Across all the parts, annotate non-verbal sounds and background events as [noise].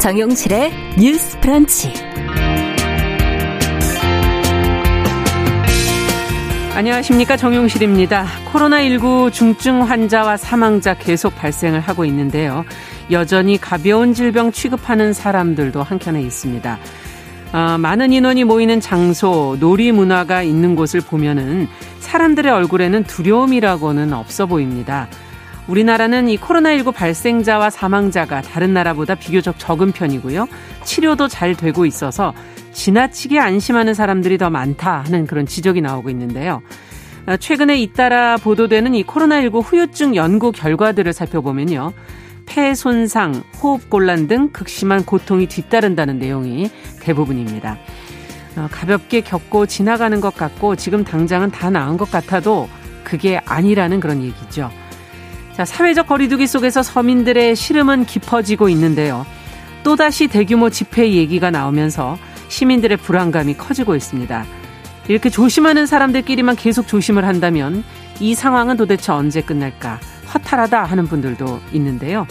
정용실의 뉴스 프런치. 안녕하십니까. 정용실입니다. 코로나19 중증 환자와 사망자 계속 발생을 하고 있는데요. 여전히 가벼운 질병 취급하는 사람들도 한켠에 있습니다. 어, 많은 인원이 모이는 장소, 놀이 문화가 있는 곳을 보면은 사람들의 얼굴에는 두려움이라고는 없어 보입니다. 우리나라는 이 코로나19 발생자와 사망자가 다른 나라보다 비교적 적은 편이고요. 치료도 잘 되고 있어서 지나치게 안심하는 사람들이 더 많다 하는 그런 지적이 나오고 있는데요. 어, 최근에 잇따라 보도되는 이 코로나19 후유증 연구 결과들을 살펴보면요. 폐 손상, 호흡곤란 등 극심한 고통이 뒤따른다는 내용이 대부분입니다. 어, 가볍게 겪고 지나가는 것 같고 지금 당장은 다 나은 것 같아도 그게 아니라는 그런 얘기죠. 자, 사회적 거리두기 속에서 서민들의 시름은 깊어지고 있는데요. 또다시 대규모 집회 얘기가 나오면서 시민들의 불안감이 커지고 있습니다. 이렇게 조심하는 사람들끼리만 계속 조심을 한다면 이 상황은 도대체 언제 끝날까? 허탈하다 하는 분들도 있는데요.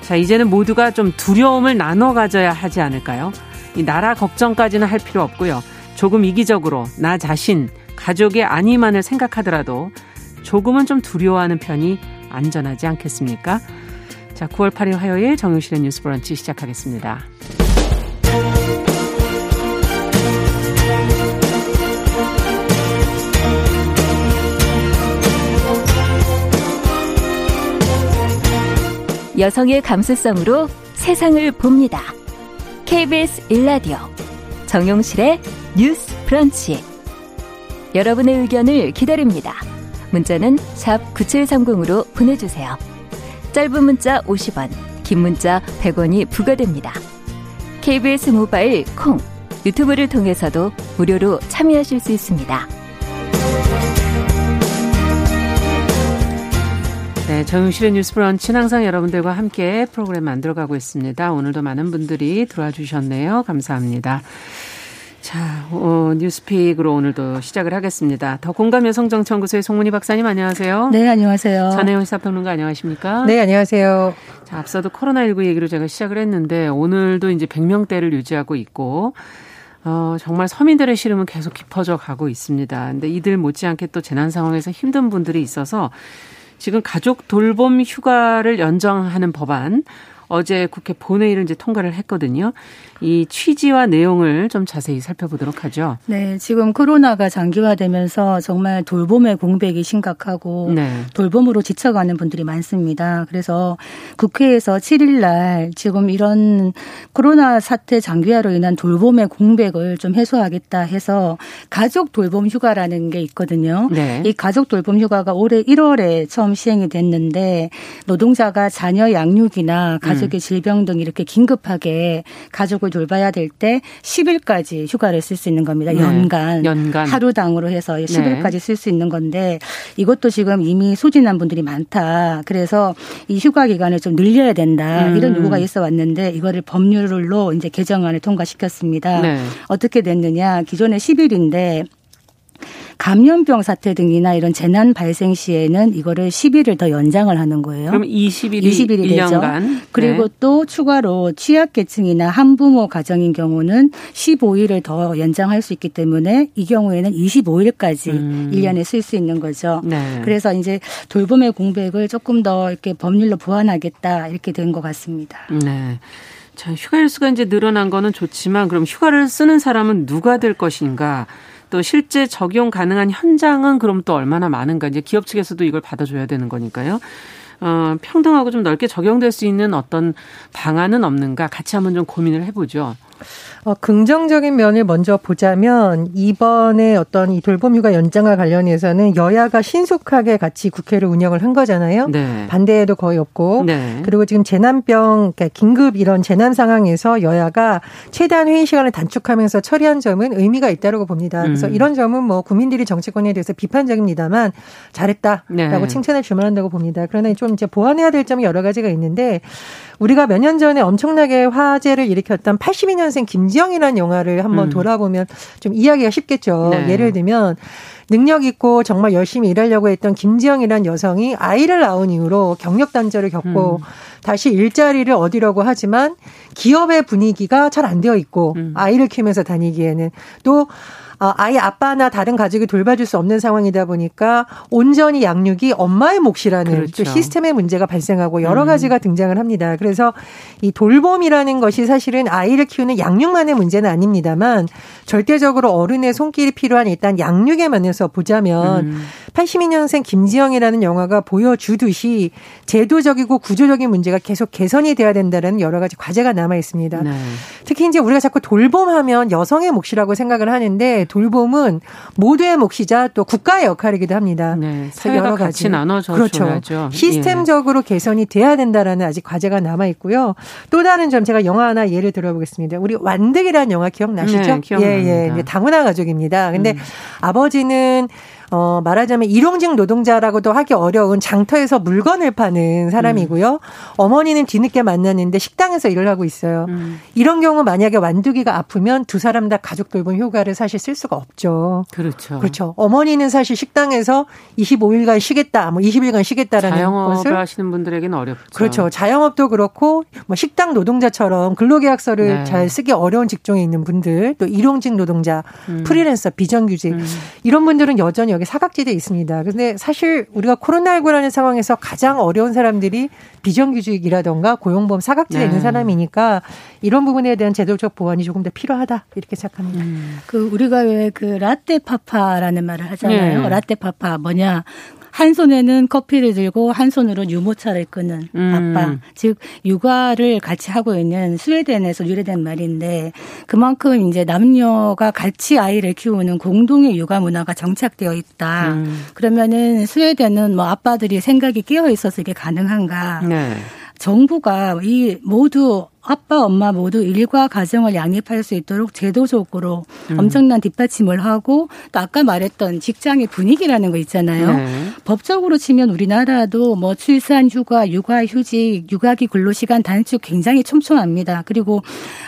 자, 이제는 모두가 좀 두려움을 나눠 가져야 하지 않을까요? 이 나라 걱정까지는 할 필요 없고요. 조금 이기적으로 나 자신, 가족의 안위만을 생각하더라도 조금은 좀 두려워하는 편이 안전하지 않겠습니까? 자, 9월 8일 화요일 정용실의 뉴스 브런치 시작하겠습니다. 여성의 감수성으로 세상을 봅니다. KBS 일라디오 정용실의 뉴스 브런치. 여러분의 의견을 기다립니다. 문자는 샵 9730으로 보내주세요. 짧은 문자 50원, 긴 문자 100원이 부과됩니다. KBS 모바일 콩, 유튜브를 통해서도 무료로 참여하실 수 있습니다. 네, 정용실의 뉴스 브런치는 항상 여러분들과 함께 프로그램 만들어가고 있습니다. 오늘도 많은 분들이 들어와 주셨네요. 감사합니다. 자, 어, 뉴스픽으로 오늘도 시작을 하겠습니다. 더 공감 여성정치연구소의 송문희 박사님 안녕하세요. 네, 안녕하세요. 전혜영 시사평론가 안녕하십니까? 네, 안녕하세요. 자, 앞서도 코로나19 얘기로 제가 시작을 했는데 오늘도 이제 100명대를 유지하고 있고 어, 정말 서민들의 시름은 계속 깊어져 가고 있습니다. 근데 이들 못지않게 또 재난 상황에서 힘든 분들이 있어서 지금 가족 돌봄 휴가를 연장하는 법안 어제 국회 본회의를 이제 통과를 했거든요. 이 취지와 내용을 좀 자세히 살펴보도록 하죠. 네, 지금 코로나가 장기화되면서 정말 돌봄의 공백이 심각하고 네. 돌봄으로 지쳐가는 분들이 많습니다. 그래서 국회에서 7일 날 지금 이런 코로나 사태 장기화로 인한 돌봄의 공백을 좀 해소하겠다 해서 가족 돌봄 휴가라는 게 있거든요. 네. 이 가족 돌봄 휴가가 올해 1월에 처음 시행이 됐는데 노동자가 자녀 양육이나 가족의 음. 질병 등 이렇게 긴급하게 가족을 가족을 돌봐야 될 때 10일까지 휴가를 쓸 수 있는 겁니다. 네. 연간. 연간. 하루당으로 해서 10일까지 네. 쓸수 있는 건데 이것도 지금 이미 소진한 분들이 많다. 그래서 이 휴가 기간을 좀 늘려야 된다. 음. 이런 요구가 있어 왔는데 이거를 법률로 이제 개정안을 통과시켰습니다. 네. 어떻게 됐느냐. 기존에 10일인데 감염병 사태 등이나 이런 재난 발생 시에는 이거를 10일을 더 연장을 하는 거예요. 그럼 20일이 20일이 되죠. 그리고 네. 또 추가로 취약계층이나 한부모 가정인 경우는 15일을 더 연장할 수 있기 때문에 이 경우에는 25일까지 음. 1년에 쓸 수 있는 거죠. 네. 그래서 이제 돌봄의 공백을 조금 더 이렇게 법률로 보완하겠다 이렇게 된 것 같습니다. 네. 자, 휴가 일수가 이제 늘어난 거는 좋지만 그럼 휴가를 쓰는 사람은 누가 될 것인가? 또 실제 적용 가능한 현장은 그럼 또 얼마나 많은가 이제 기업 측에서도 이걸 받아줘야 되는 거니까요. 어, 평등하고 좀 넓게 적용될 수 있는 어떤 방안은 없는가 같이 한번 좀 고민을 해보죠. 어, 긍정적인 면을 먼저 보자면 이번에 어떤 이 돌봄 휴가 연장과 관련해서는 여야가 신속하게 같이 국회를 운영을 한 거잖아요. 네. 반대에도 거의 없고 네. 그리고 지금 재난병 그러니까 긴급 이런 재난 상황에서 여야가 최대한 회의 시간을 단축하면서 처리한 점은 의미가 있다고 봅니다. 그래서 음. 이런 점은 뭐 국민들이 정치권에 대해서 비판적입니다만 잘했다라고 네. 칭찬을 주문한다고 봅니다. 그러나 좀 이제 보완해야 될 점이 여러 가지가 있는데 우리가 몇 년 전에 엄청나게 화제를 일으켰던 82년 82년생 김지영이라는 영화를 한번 음. 돌아보면 좀 이야기가 쉽겠죠. 네. 예를 들면 능력 있고 정말 열심히 일하려고 했던 김지영이라는 여성이 아이를 낳은 이후로 경력 단절을 겪고 음. 다시 일자리를 얻으려고 하지만 기업의 분위기가 잘 안 되어 있고 음. 아이를 키우면서 다니기에는 또 어, 아이 아빠나 다른 가족이 돌봐줄 수 없는 상황이다 보니까 온전히 양육이 엄마의 몫이라는 그렇죠. 시스템의 문제가 발생하고 여러 음. 가지가 음. 등장을 합니다. 그래서 이 돌봄이라는 것이 사실은 아이를 키우는 양육만의 문제는 아닙니다만 절대적으로 어른의 손길이 필요한 일단 양육에 만해서 보자면 음. 82년생 김지영이라는 영화가 보여주듯이 제도적이고 구조적인 문제가 계속 개선이 돼야 된다는 여러 가지 과제가 남아 있습니다. 네. 특히 이제 우리가 자꾸 돌봄하면 여성의 몫이라고 생각을 하는데 돌봄은 모두의 몫이자 또 국가의 역할이기도 합니다. 네, 사회가 같이 나눠져 그렇죠. 줘야죠. 시스템적으로 예. 개선이 돼야 된다라는 아직 과제가 남아 있고요. 또 다른 점 제가 영화 하나 예를 들어보겠습니다. 우리 완득이라는 영화 기억나시죠? 네, 기억납니다. 예, 예. 다문화 가족입니다. 근데 음. 아버지는 어, 말하자면 일용직 노동자라고도 하기 어려운 장터에서 물건을 파는 사람이고요. 음. 어머니는 뒤늦게 만났는데 식당에서 일을 하고 있어요. 음. 이런 경우 만약에 완두기가 아프면 두 사람 다 가족 돌봄 휴가를 사실 쓸 수가 없죠. 그렇죠. 그렇죠. 어머니는 사실 식당에서 25일간 쉬겠다, 뭐 20일간 쉬겠다라는 자영업을 것을 하시는 분들에게는 어렵죠. 그렇죠. 자영업도 그렇고 뭐 식당 노동자처럼 근로계약서를 네. 잘 쓰기 어려운 직종에 있는 분들, 또 일용직 노동자, 음. 프리랜서, 비정규직 음. 이런 분들은 여전히 여기 사각지대에 있습니다. 근데 사실 우리가 코로나19라는 상황에서 가장 어려운 사람들이 비정규직이라던가 고용보험 사각지대에 네. 있는 사람이니까 이런 부분에 대한 제도적 보완이 조금 더 필요하다 이렇게 생각합니다. 음. 그 우리가 왜 그 라떼 파파라는 말을 하잖아요. 네. 라떼 파파 뭐냐 한 손에는 커피를 들고 한 손으로 유모차를 끄는 음. 아빠. 즉 육아를 같이 하고 있는 스웨덴에서 유래된 말인데 그만큼 이제 남녀가 같이 아이를 키우는 공동의 육아 문화가 정착되어 있다. 음. 그러면은 스웨덴은 뭐 아빠들이 생각이 끼어 있어서 이게 가능한가? 네. 정부가 이 모두 아빠, 엄마 모두 일과 가정을 양립할 수 있도록 제도적으로 음. 엄청난 뒷받침을 하고 또 아까 말했던 직장의 분위기라는 거 있잖아요. 네. 법적으로 치면 우리나라도 뭐 출산 휴가, 육아 휴직, 육아기 근로 시간 단축 굉장히 촘촘합니다. 그리고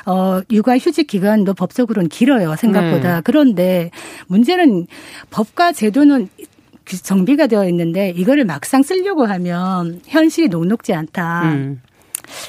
어 육아 휴직 기간도 법적으로는 길어요, 생각보다. 네. 그런데 문제는 법과 제도는 정비가 되어 있는데 이거를 막상 쓰려고 하면 현실이 녹록지 않다. 음.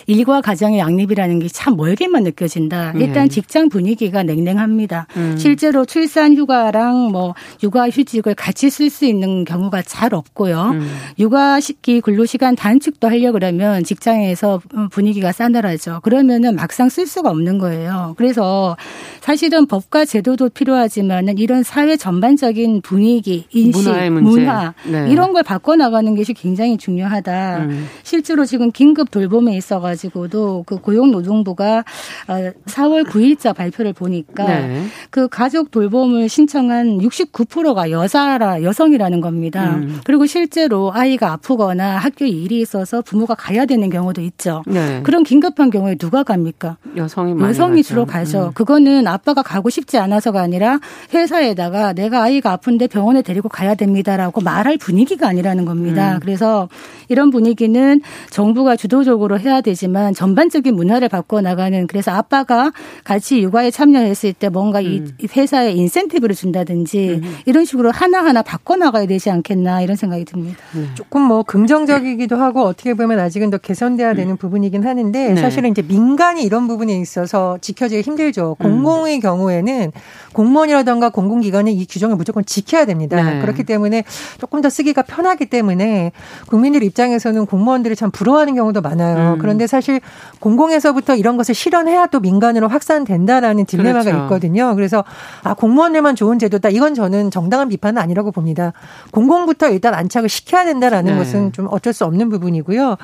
일과 가정의 양립이라는 게 참 멀게만 느껴진다. 일단 네. 직장 분위기가 냉랭합니다. 음. 실제로 출산 휴가랑 뭐 육아 휴직을 같이 쓸 수 있는 경우가 잘 없고요. 음. 육아 시기 근로 시간 단축도 하려 그러면 직장에서 분위기가 싸늘하죠. 그러면은 막상 쓸 수가 없는 거예요. 그래서 사실은 법과 제도도 필요하지만은 이런 사회 전반적인 분위기, 인식, 문화 네. 이런 걸 바꿔 나가는 것이 굉장히 중요하다. 음. 실제로 지금 긴급 돌봄에 있어 있어가지고도 그 고용노동부가 4월 어, 9일자 발표를 보니까 네. 그 가족 돌봄을 신청한 69%가 여자라 여성이라는 겁니다. 음. 그리고 실제로 아이가 아프거나 학교 일이 있어서 부모가 가야 되는 경우도 있죠. 네. 그런 긴급한 경우에 누가 갑니까? 여성이 여성이 가죠. 주로 가죠. 음. 그거는 아빠가 가고 싶지 않아서가 아니라 회사에다가 내가 아이가 아픈데 병원에 데리고 가야 됩니다라고 말할 분위기가 아니라는 겁니다. 음. 그래서 이런 분위기는 정부가 주도적으로 해야 되지만 전반적인 문화를 바꿔 나가는 그래서 아빠가 같이 육아에 참여했을 때 뭔가 음. 이 회사에 인센티브를 준다든지 음. 이런 식으로 하나하나 바꿔 나가야 되지 않겠나 이런 생각이 듭니다. 네. 조금 뭐 긍정적이기도 하고 어떻게 보면 아직은 더 개선돼야 음. 되는 부분이긴 하는데 네. 사실은 이제 민간이 이런 부분에 있어서 지켜지기 힘들죠. 음. 공공의 경우에는 공무원이라던가 공공기관은 이 규정을 무조건 지켜야 됩니다. 네. 그렇기 때문에 조금 더 쓰기가 편하기 때문에 국민들 입장에서는 공무원들이 참 부러워하는 경우도 많아요. 음. 그런데 사실 공공에서부터 이런 것을 실현해야 또 민간으로 확산된다라는 딜레마가 그렇죠. 있거든요. 그래서 아 공무원들만 좋은 제도다. 이건 저는 정당한 비판은 아니라고 봅니다. 공공부터 일단 안착을 시켜야 된다라는 네. 것은 좀 어쩔 수 없는 부분이고요.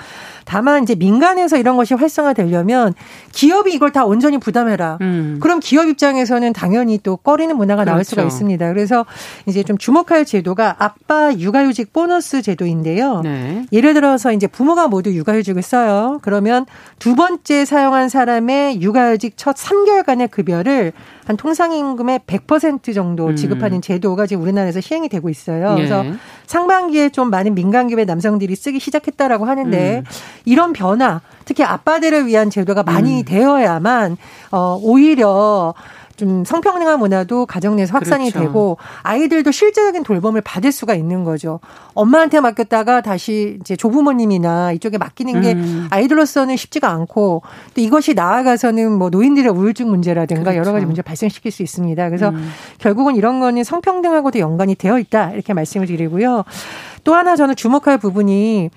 다만 이제 민간에서 이런 것이 활성화되려면 기업이 이걸 다 온전히 부담해라. 음. 그럼 기업이 입장에서는 당연히 또 꺼리는 문화가 그렇죠. 나올 수가 있습니다. 그래서 이제 좀 주목할 제도가 아빠 육아휴직 보너스 제도인데요. 네. 예를 들어서 이제 부모가 모두 육아휴직을 써요. 그러면 두 번째 사용한 사람의 육아휴직 첫 3개월간의 급여를 한 통상임금의 100% 정도 음. 지급하는 음. 제도가 지금 우리나라에서 시행이 되고 있어요. 예. 그래서 상반기에 좀 많은 민간기업의 남성들이 쓰기 시작했다라고 하는데 음. 이런 변화, 특히 아빠들을 위한 제도가 많이 음. 되어야만 어 오히려 좀 성평등한 문화도 가정 내에서 확산이 그렇죠. 되고 아이들도 실제적인 돌봄을 받을 수가 있는 거죠. 엄마한테 맡겼다가 다시 이제 조부모님이나 이쪽에 맡기는 게 음. 아이들로서는 쉽지가 않고 또 이것이 나아가서는 뭐 노인들의 우울증 문제라든가 그렇죠. 여러 가지 문제 발생시킬 수 있습니다. 그래서 음. 결국은 이런 거는 성평등하고도 연관이 되어 있다 이렇게 말씀을 드리고요. 또 하나 저는 주목할 부분이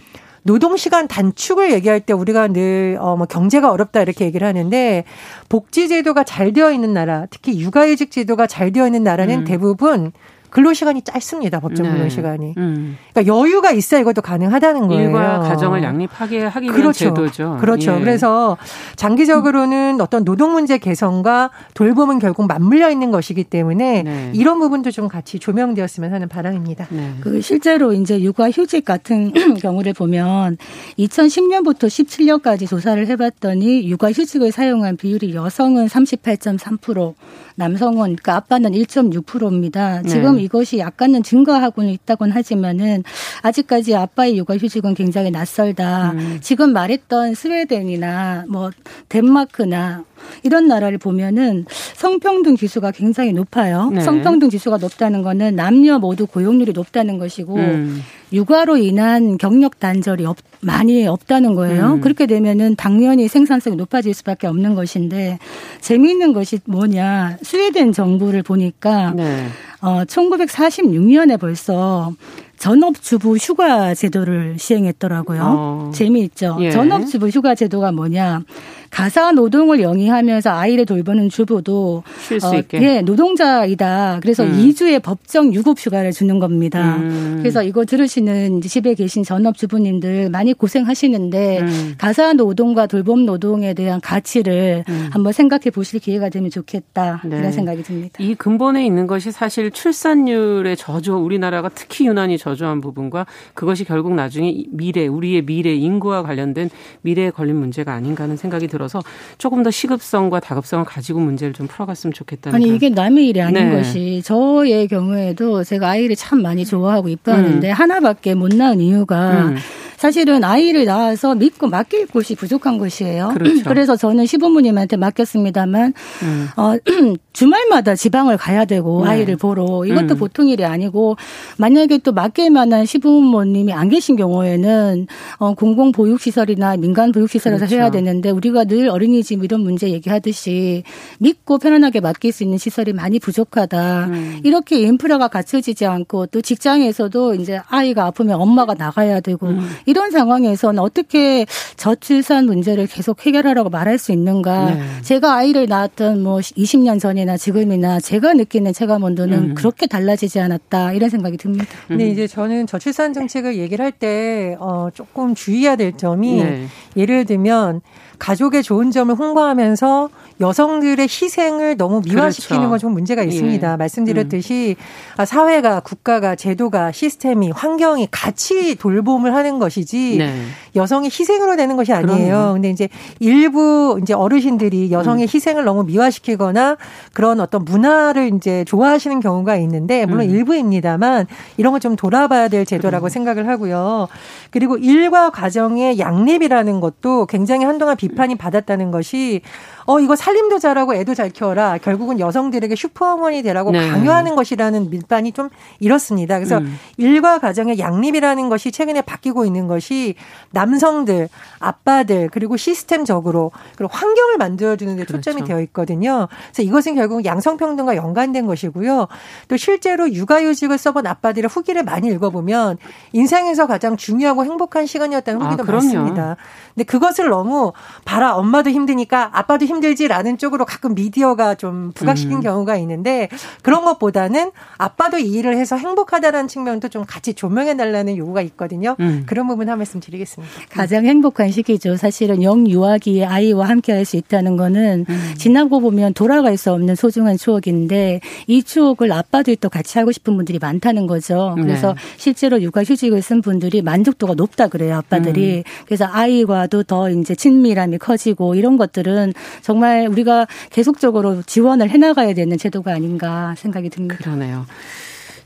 노동 시간 단축을 얘기할 때 우리가 늘, 어, 뭐 경제가 어렵다 이렇게 얘기를 하는데 복지 제도가 잘 되어 있는 나라, 특히 육아휴직 제도가 잘 되어 있는 나라는 음. 대부분 근로 시간이 짧습니다. 법정 근로 네. 시간이. 음. 그러니까 여유가 있어야 이것도 가능하다는 거예요. 일과 가정을 양립하게 하기 위한 그렇죠. 제도죠. 그렇죠. 예. 그래서 장기적으로는 어떤 노동 문제 개선과 돌봄은 결국 맞물려 있는 것이기 때문에 네. 이런 부분도 좀 같이 조명되었으면 하는 바람입니다. 네. 그 실제로 이제 육아 휴직 같은 [clears throat] 경우를 보면 2010년부터 17년까지 조사를 해봤더니 육아 휴직을 사용한 비율이 여성은 38.3%, 남성은 그러니까 아빠는 1.6%입니다. 지금 네. 이것이 약간은 증가하고는 있다곤 하지만은 아직까지 아빠의 육아 휴직은 굉장히 낯설다. 음. 지금 말했던 스웨덴이나 뭐 덴마크나 이런 나라를 보면은 성평등 지수가 굉장히 높아요. 네. 성평등 지수가 높다는 거는 남녀 모두 고용률이 높다는 것이고 음. 육아로 인한 경력 단절이 없, 많이 없다는 거예요. 음. 그렇게 되면은 당연히 생산성이 높아질 수밖에 없는 것인데 재미있는 것이 뭐냐 스웨덴 정부를 보니까 네. 어 1946년에 벌써 전업주부 휴가 제도를 시행했더라고요. 어. 재미있죠. 예. 전업주부 휴가 제도가 뭐냐? 가사 노동을 영위하면서 아이를 돌보는 주부도 쉴수 어, 있게. 예, 노동자이다. 그래서 음. 2주의 법정 유급 휴가를 주는 겁니다. 음. 그래서 이거 들으시는 집에 계신 전업 주부님들 많이 고생하시는데 음. 가사 노동과 돌봄 노동에 대한 가치를 음. 한번 생각해 보실 기회가 되면 좋겠다. 네. 이런 생각이 듭니다. 이 근본에 있는 것이 사실 출산율의 저조 우리나라가 특히 유난히 저조한 부분과 그것이 결국 나중에 미래 우리의 미래 인구와 관련된 미래에 걸린 문제가 아닌가 하는 생각이 들어요. 들어서 조금 더 시급성과 다급성을 가지고 문제를 좀 풀어갔으면 좋겠다는. 아니 이게 남의 일이 아닌 네. 것이 저의 경우에도 제가 아이를 참 많이 좋아하고 이뻐하는데 음. 하나밖에 못 낳은 이유가 음. 사실은 아이를 낳아서 믿고 맡길 곳이 부족한 것이에요. 그렇죠. 그래서 저는 시부모님한테 맡겼습니다만 음. 어, [clears throat] 주말마다 지방을 가야 되고 네. 아이를 보러 이것도 음. 보통 일이 아니고 만약에 또 맡길 만한 시부모님이 안 계신 경우에는 어, 공공 보육 시설이나 민간 보육 시설에서 그렇죠. 해야 되는데 우리가 늘 어린이집 이런 문제 얘기하듯이 믿고 편안하게 맡길 수 있는 시설이 많이 부족하다. 음. 이렇게 인프라가 갖춰지지 않고 또 직장에서도 이제 아이가 아프면 엄마가 나가야 되고 음. 이런 상황에서는 어떻게 저출산 문제를 계속 해결하라고 말할 수 있는가? 네. 제가 아이를 낳았던 뭐 20년 전이나 지금이나 제가 느끼는 체감 온도는 음. 그렇게 달라지지 않았다 이런 생각이 듭니다. 근데 이제 저는 저출산 정책을 얘기를 할 때 어, 조금 주의해야 될 점이 네. 예를 들면 가족의 좋은 점을 홍보하면서 여성들의 희생을 너무 미화시키는 그렇죠. 건좀 문제가 있습니다. 예. 말씀드렸듯이 음. 사회가 국가가 제도가 시스템이 환경이 같이 돌봄을 하는 것이지 네. 여성의 희생으로 되는 것이 아니에요. 그럼요. 근데 이제 일부 이제 어르신들이 여성의 음. 희생을 너무 미화시키거나 그런 어떤 문화를 이제 좋아하시는 경우가 있는데 물론 음. 일부입니다만 이런 거좀 돌아봐야 될 제도라고 생각을 하고요. 그리고 일과 가정의 양립이라는 것도 굉장히 한동안 비판 이 받았다는 것이 어 이거 살림도 잘하고 애도 잘 키워라. 결국은 여성들에게 슈퍼어머니 되라고 네. 강요하는 것이라는 밀반이 좀 이렇습니다. 그래서 음. 일과 가정의 양립이라는 것이 최근에 바뀌고 있는 것이 남성들, 아빠들 그리고 시스템적으로 그리고 환경을 만들어 주는 데 초점이 그렇죠. 되어 있거든요. 그래서 이것은 결국 양성 평등과 연관된 것이고요. 또 실제로 육아휴직을 써본 아빠들의 후기를 많이 읽어보면 인생에서 가장 중요하고 행복한 시간이었다는 후기도 아, 많습니다. 근데 그것을 너무 봐라 엄마도 힘드니까 아빠도 힘 힘들지라는 쪽으로 가끔 미디어가 좀 부각시킨 음. 경우가 있는데 그런 것보다는 아빠도 이 일을 해서 행복하다라는 측면도 좀 같이 조명해 달라는 요구가 있거든요. 음. 그런 부분 한 말씀 드리겠습니다. 가장 행복한 시기죠. 사실은 영유아기의 아이와 함께 할 수 있다는 거는 음. 지나고 보면 돌아갈 수 없는 소중한 추억인데 이 추억을 아빠도 또 같이 하고 싶은 분들이 많다는 거죠. 그래서 네. 실제로 육아휴직을 쓴 분들이 만족도가 높다 그래요. 아빠들이. 음. 그래서 아이와도 더 이제 친밀함이 커지고 이런 것들은 정말 우리가 계속적으로 지원을 해나가야 되는 제도가 아닌가 생각이 듭니다. 그러네요.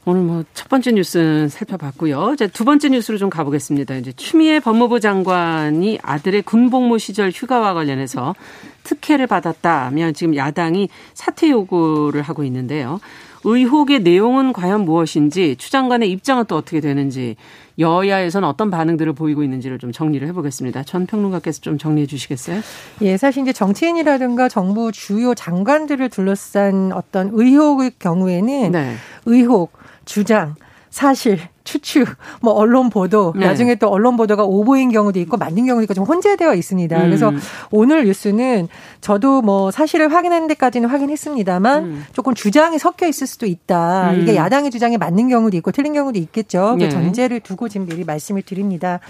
오늘 뭐 첫 번째 뉴스는 살펴봤고요. 이제 두 번째 뉴스로 좀 가보겠습니다. 이제 추미애 법무부 장관이 아들의 군복무 시절 휴가와 관련해서 특혜를 받았다면 지금 야당이 사퇴 요구를 하고 있는데요. 의혹의 내용은 과연 무엇인지 추 장관의 입장은 또 어떻게 되는지 여야에서는 어떤 반응들을 보이고 있는지를 좀 정리를 해보겠습니다. 전 평론가께서 좀 정리해 주시겠어요? 예, 사실 이제 정치인이라든가 정부 주요 장관들을 둘러싼 어떤 의혹의 경우에는 네. 의혹, 주장, 사실, 추측, 뭐 언론 보도, 네. 나중에 또 언론 보도가 오보인 경우도 있고 맞는 경우도 있고 좀 혼재되어 있습니다. 음. 그래서 오늘 뉴스는 저도 뭐 사실을 확인하는 데까지는 확인했습니다만 음. 조금 주장이 섞여 있을 수도 있다. 음. 이게 야당의 주장에 맞는 경우도 있고 틀린 경우도 있겠죠. 그 네. 그 전제를 두고 지금 미리 말씀을 드립니다.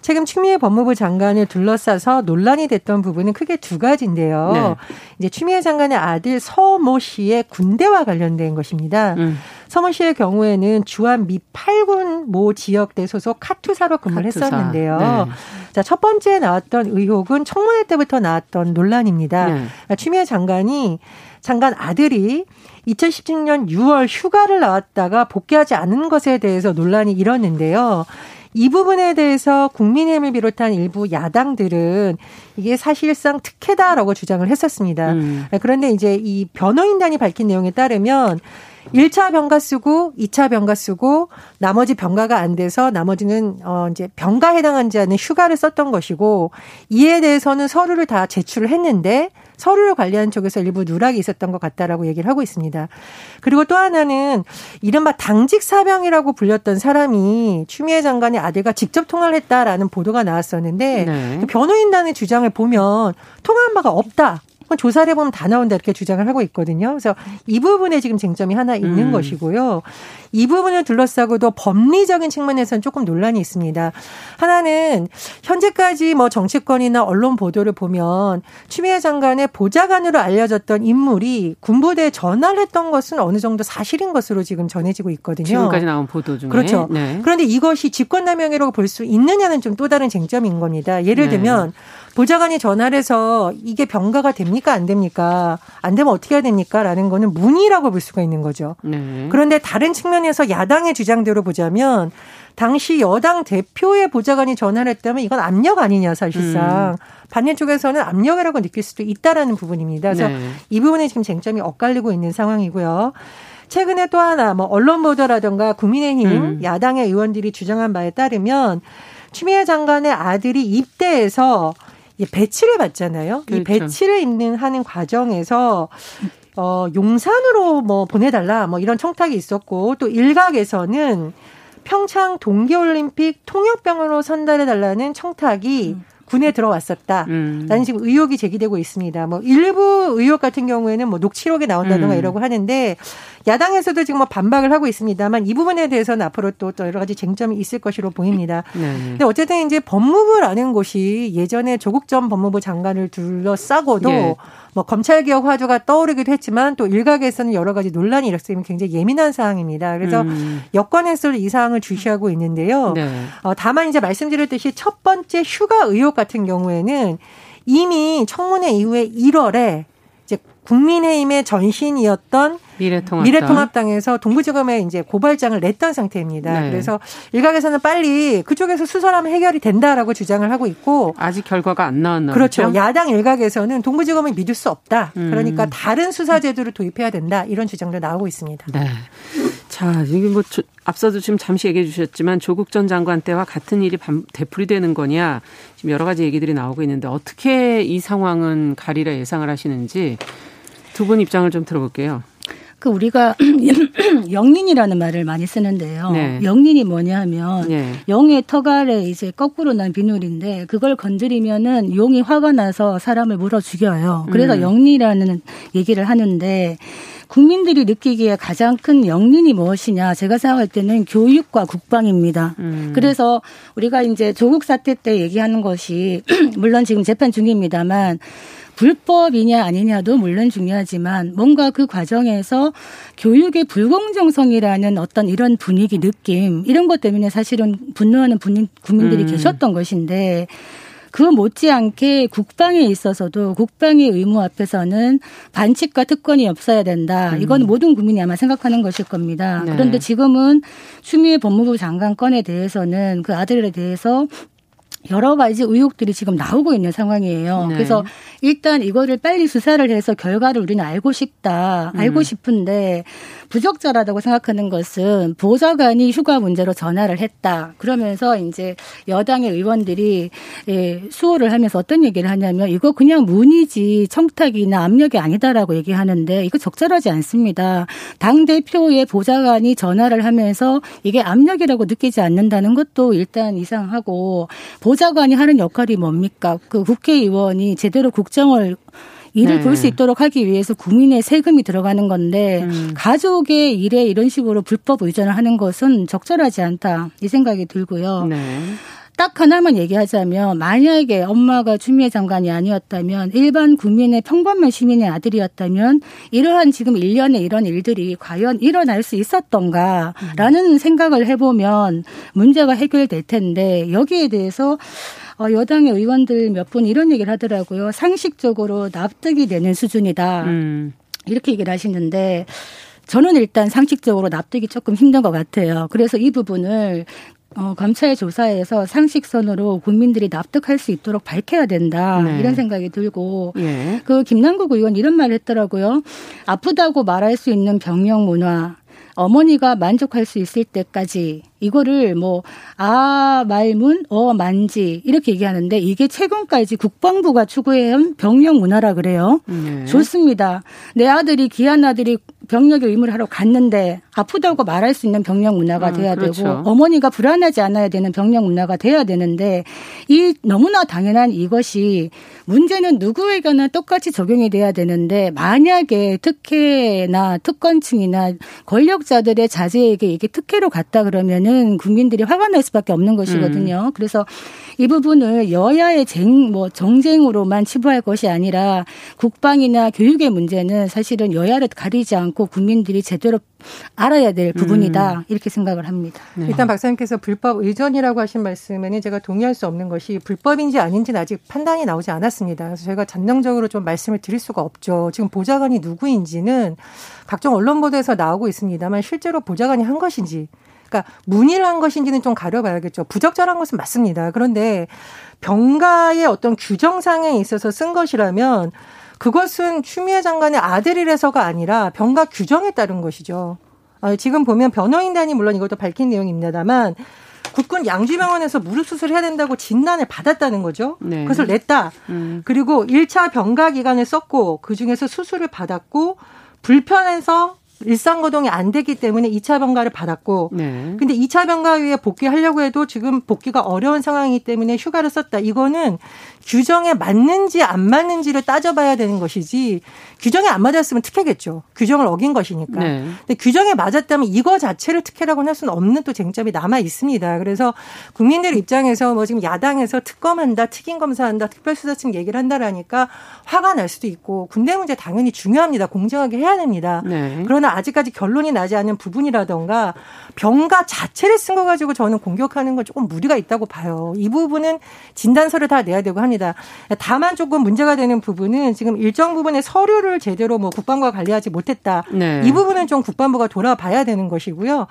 최근 추미애 법무부 장관을 둘러싸서 논란이 됐던 부분은 크게 두 가지인데요. 네. 이제 추미애 장관의 아들 서모 씨의 군대와 관련된 것입니다. 음. 서모 씨의 경우에는 주한 미 8군 모 지역대 소속 카투사로 근무를 카투사. 했었는데요. 네. 자, 첫 번째 나왔던 의혹은 청문회 때부터 나왔던 논란입니다. 네. 그러니까 추미애 장관이 장관 아들이 2017년 6월 휴가를 나왔다가 복귀하지 않은 것에 대해서 논란이 일었는데요. 이 부분에 대해서 국민의힘을 비롯한 일부 야당들은 이게 사실상 특혜다라고 주장을 했었습니다. 음. 그런데 이제 이 변호인단이 밝힌 내용에 따르면 1차 병가 쓰고 2차 병가 쓰고 나머지 병가가 안 돼서 나머지는 어 이제 병가 해당하지 않는 휴가를 썼던 것이고 이에 대해서는 서류를 다 제출을 했는데 서류를 관리하는 쪽에서 일부 누락이 있었던 것 같다라고 얘기를 하고 있습니다. 그리고 또 하나는 이른바 당직 사병이라고 불렸던 사람이 추미애 장관의 아들과 직접 통화를 했다라는 보도가 나왔었는데 네. 그 변호인단의 주장을 보면 통화한 바가 없다. 조사를 해보면 다 나온다 이렇게 주장을 하고 있거든요. 그래서 이 부분에 지금 쟁점이 하나 있는 음. 것이고요. 이 부분을 둘러싸고도 법리적인 측면에서는 조금 논란이 있습니다. 하나는 현재까지 뭐 정치권이나 언론 보도를 보면 추미애 장관의 보좌관으로 알려졌던 인물이 군부대에 전화를 했던 것은 어느 정도 사실인 것으로 지금 전해지고 있거든요. 지금까지 나온 보도 중에. 그렇죠. 네. 그런데 이것이 직권남용이라고 볼 수 있느냐는 좀 또 다른 쟁점인 겁니다. 예를 네. 들면 보좌관이 전화를 해서 이게 병가가 됩니까 안 됩니까? 안 되면 어떻게 해야 됩니까? 라는 거는 문의라고 볼 수가 있는 거죠. 네. 그런데 다른 측면에서 야당의 주장대로 보자면 당시 여당 대표의 보좌관이 전화를 했다면 이건 압력 아니냐 사실상. 음. 반대 쪽에서는 압력이라고 느낄 수도 있다라는 부분입니다. 그래서 네. 이 부분에 지금 쟁점이 엇갈리고 있는 상황이고요. 최근에 또 하나 뭐 언론 보도라든가 국민의힘 음. 야당의 의원들이 주장한 바에 따르면 추미애 장관의 아들이 입대해서 배치를 받잖아요. 그렇죠. 이 배치를 있는 하는 과정에서 어 용산으로 뭐 보내달라 뭐 이런 청탁이 있었고 또 일각에서는 평창 동계올림픽 통역병으로 선발해 달라는 청탁이 음. 군에 들어왔었다. 음. 라는 지금 의혹이 제기되고 있습니다. 뭐 일부 의혹 같은 경우에는 뭐 녹취록에 나온다든가 음. 이러고 하는데 야당에서도 지금 뭐 반박을 하고 있습니다만 이 부분에 대해서는 앞으로 또, 또 여러 가지 쟁점이 있을 것으로 보입니다. [laughs] 네. 근데 어쨌든 이제 법무부라는 곳이 예전에 조국 전 법무부 장관을 둘러싸고도 예. 뭐 검찰 개혁 화두가 떠오르기도 했지만 또 일각에서는 여러 가지 논란이 일었으면 굉장히 예민한 사항입니다. 그래서 음. 여권에서도 이 사항을 주시하고 있는데요. 네. 어, 다만 이제 말씀드렸듯이 첫 번째 휴가 의혹 같은 경우에는 이미 청문회 이후에 1월에 이제 국민의힘의 전신이었던 미래통합당. 미래통합당에서 동부지검에 이제 고발장을 냈던 상태입니다. 네. 그래서 일각에서는 빨리 그쪽에서 수사하면 해결이 된다라고 주장을 하고 있고 아직 결과가 안 나왔나 그렇죠. 그렇죠? 야당 일각에서는 동부지검을 믿을 수 없다. 음. 그러니까 다른 수사 제도를 도입해야 된다. 이런 주장도 나오고 있습니다. 네. 자, 이게 뭐 저, 앞서도 지금 잠시 얘기해 주셨지만 조국 전 장관 때와 같은 일이 되풀이되는 거냐 지금 여러 가지 얘기들이 나오고 있는데 어떻게 이 상황은 가리라 예상을 하시는지 두 분 입장을 좀 들어볼게요. 그 우리가 [clears throat] 영린이라는 말을 많이 쓰는데요. 네. 영린이 뭐냐면 네. 용의 턱 아래 이제 거꾸로 난 비늘인데 그걸 건드리면은 용이 화가 나서 사람을 물어 죽여요. 그래서 음. 영린이라는 얘기를 하는데 국민들이 느끼기에 가장 큰 영린이 무엇이냐 제가 생각할 때는 교육과 국방입니다. 음. 그래서 우리가 이제 조국 사태 때 얘기하는 것이 [clears throat] 물론 지금 재판 중입니다만 불법이냐 아니냐도 물론 중요하지만 뭔가 그 과정에서 교육의 불공정성이라는 어떤 이런 분위기 느낌 이런 것 때문에 사실은 분노하는 국민들이 음. 계셨던 것인데 그 못지않게 국방에 있어서도 국방의 의무 앞에서는 반칙과 특권이 없어야 된다. 음. 이건 모든 국민이 아마 생각하는 것일 겁니다. 네. 그런데 지금은 추미애 법무부 장관 건에 대해서는 그 아들에 대해서 여러 가지 의혹들이 지금 나오고 있는 상황이에요. 네. 그래서 일단 이거를 빨리 수사를 해서 결과를 우리는 알고 싶다. 알고 음. 싶은데 부적절하다고 생각하는 것은 보좌관이 휴가 문제로 전화를 했다. 그러면서 이제 여당의 의원들이 예, 수호를 하면서 어떤 얘기를 하냐면 이거 그냥 문의지 청탁이나 압력이 아니다라고 얘기하는데 이거 적절하지 않습니다. 당 대표의 보좌관이 전화를 하면서 이게 압력이라고 느끼지 않는다는 것도 일단 이상하고 보 좌관이 하는 역할이 뭡니까? 그 국회의원이 제대로 국정을 일을 네. 볼수 있도록 하기 위해서 국민의 세금이 들어가는 건데 음. 가족의 일에 이런 식으로 불법 의존을 하는 것은 적절하지 않다 이 생각이 들고요. 네. 딱 하나만 얘기하자면 만약에 엄마가 추미애 장관이 아니었다면 일반 국민의 평범한 시민의 아들이었다면 이러한 지금 일련의 이런 일들이 과연 일어날 수 있었던가라는 음. 생각을 해보면 문제가 해결될 텐데 여기에 대해서 어, 여당의 의원들 몇 분 이런 얘기를 하더라고요. 상식적으로 납득이 되는 수준이다. 음. 이렇게 얘기를 하시는데 저는 일단 상식적으로 납득이 조금 힘든 것 같아요. 그래서 이 부분을 어, 검찰 조사에서 상식선으로 국민들이 납득할 수 있도록 밝혀야 된다. 네. 이런 생각이 들고, 예. 그 김남국 의원 이런 말을 했더라고요. 아프다고 말할 수 있는 병력 문화, 어머니가 만족할 수 있을 때까지 이거를 뭐, 아, 말문, 어, 만지, 이렇게 얘기하는데 이게 최근까지 국방부가 추구해온 병력 문화라 그래요. 네. 좋습니다. 내 아들이, 귀한 아들이 병력의 의무를 하러 갔는데 아프다고 말할 수 있는 병력 문화가 음, 돼야 그렇죠. 되고 어머니가 불안하지 않아야 되는 병력 문화가 돼야 되는데 이 너무나 당연한 이것이 문제는 누구에게나 똑같이 적용이 돼야 되는데 만약에 특혜나 특권층이나 권력자들의 자제에게 이게 특혜로 갔다 그러면은 국민들이 화가 날 수밖에 없는 것이거든요. 음. 그래서 이 부분을 여야의 쟁, 뭐 정쟁으로만 치부할 것이 아니라 국방이나 교육의 문제는 사실은 여야를 가리지 않고 국민들이 제대로 알아야 될 부분이다 음. 이렇게 생각을 합니다. 네. 일단 박사님께서 불법 의전이라고 하신 말씀에는 제가 동의할 수 없는 것이 불법인지 아닌지는 아직 판단이 나오지 않았습니다. 그래서 제가 전능적으로 좀 말씀을 드릴 수가 없죠. 지금 보좌관이 누구인지는 각종 언론 보도에서 나오고 있습니다만 실제로 보좌관이 한 것인지 그러니까 문의를 한 것인지는 좀 가려봐야겠죠. 부적절한 것은 맞습니다. 그런데 병가의 어떤 규정상에 있어서 쓴 것이라면 그것은 추미애 장관의 아들이라서가 아니라 병가 규정에 따른 것이죠. 어, 지금 보면 변호인단이 물론 이것도 밝힌 내용입니다만 국군 양주병원에서 무릎 수술을 해야 된다고 진단을 받았다는 거죠. 네. 그것을 냈다. 음. 그리고 1차 병가 기간을 썼고 그중에서 수술을 받았고 불편해서 일상 거동이 안 되기 때문에 2차 병가를 받았고 네. 근데 2차 병가 후에 복귀하려고 해도 지금 복귀가 어려운 상황이기 때문에 휴가를 썼다. 이거는 규정에 맞는지 안 맞는지를 따져봐야 되는 것이지 규정에 안 맞았으면 특혜겠죠. 규정을 어긴 것이니까. 네. 근데 규정에 맞았다면 이거 자체를 특혜라고 할 수는 없는 또 쟁점이 남아 있습니다. 그래서 국민들 입장에서 뭐 지금 야당에서 특검한다, 특임 검사한다, 특별수사팀 얘기를 한다라니까 화가 날 수도 있고 군대 문제 당연히 중요합니다. 공정하게 해야 됩니다. 네. 그러나 아직까지 결론이 나지 않은 부분이라던가 병가 자체를 쓴 거 가지고 저는 공격하는 건 조금 무리가 있다고 봐요. 이 부분은 진단서를 다 내야 되고 합니다. 다만 조금 문제가 되는 부분은 지금 일정 부분의 서류를 제대로 뭐 국방부가 관리하지 못했다. 네. 이 부분은 좀 국방부가 돌아봐야 되는 것이고요.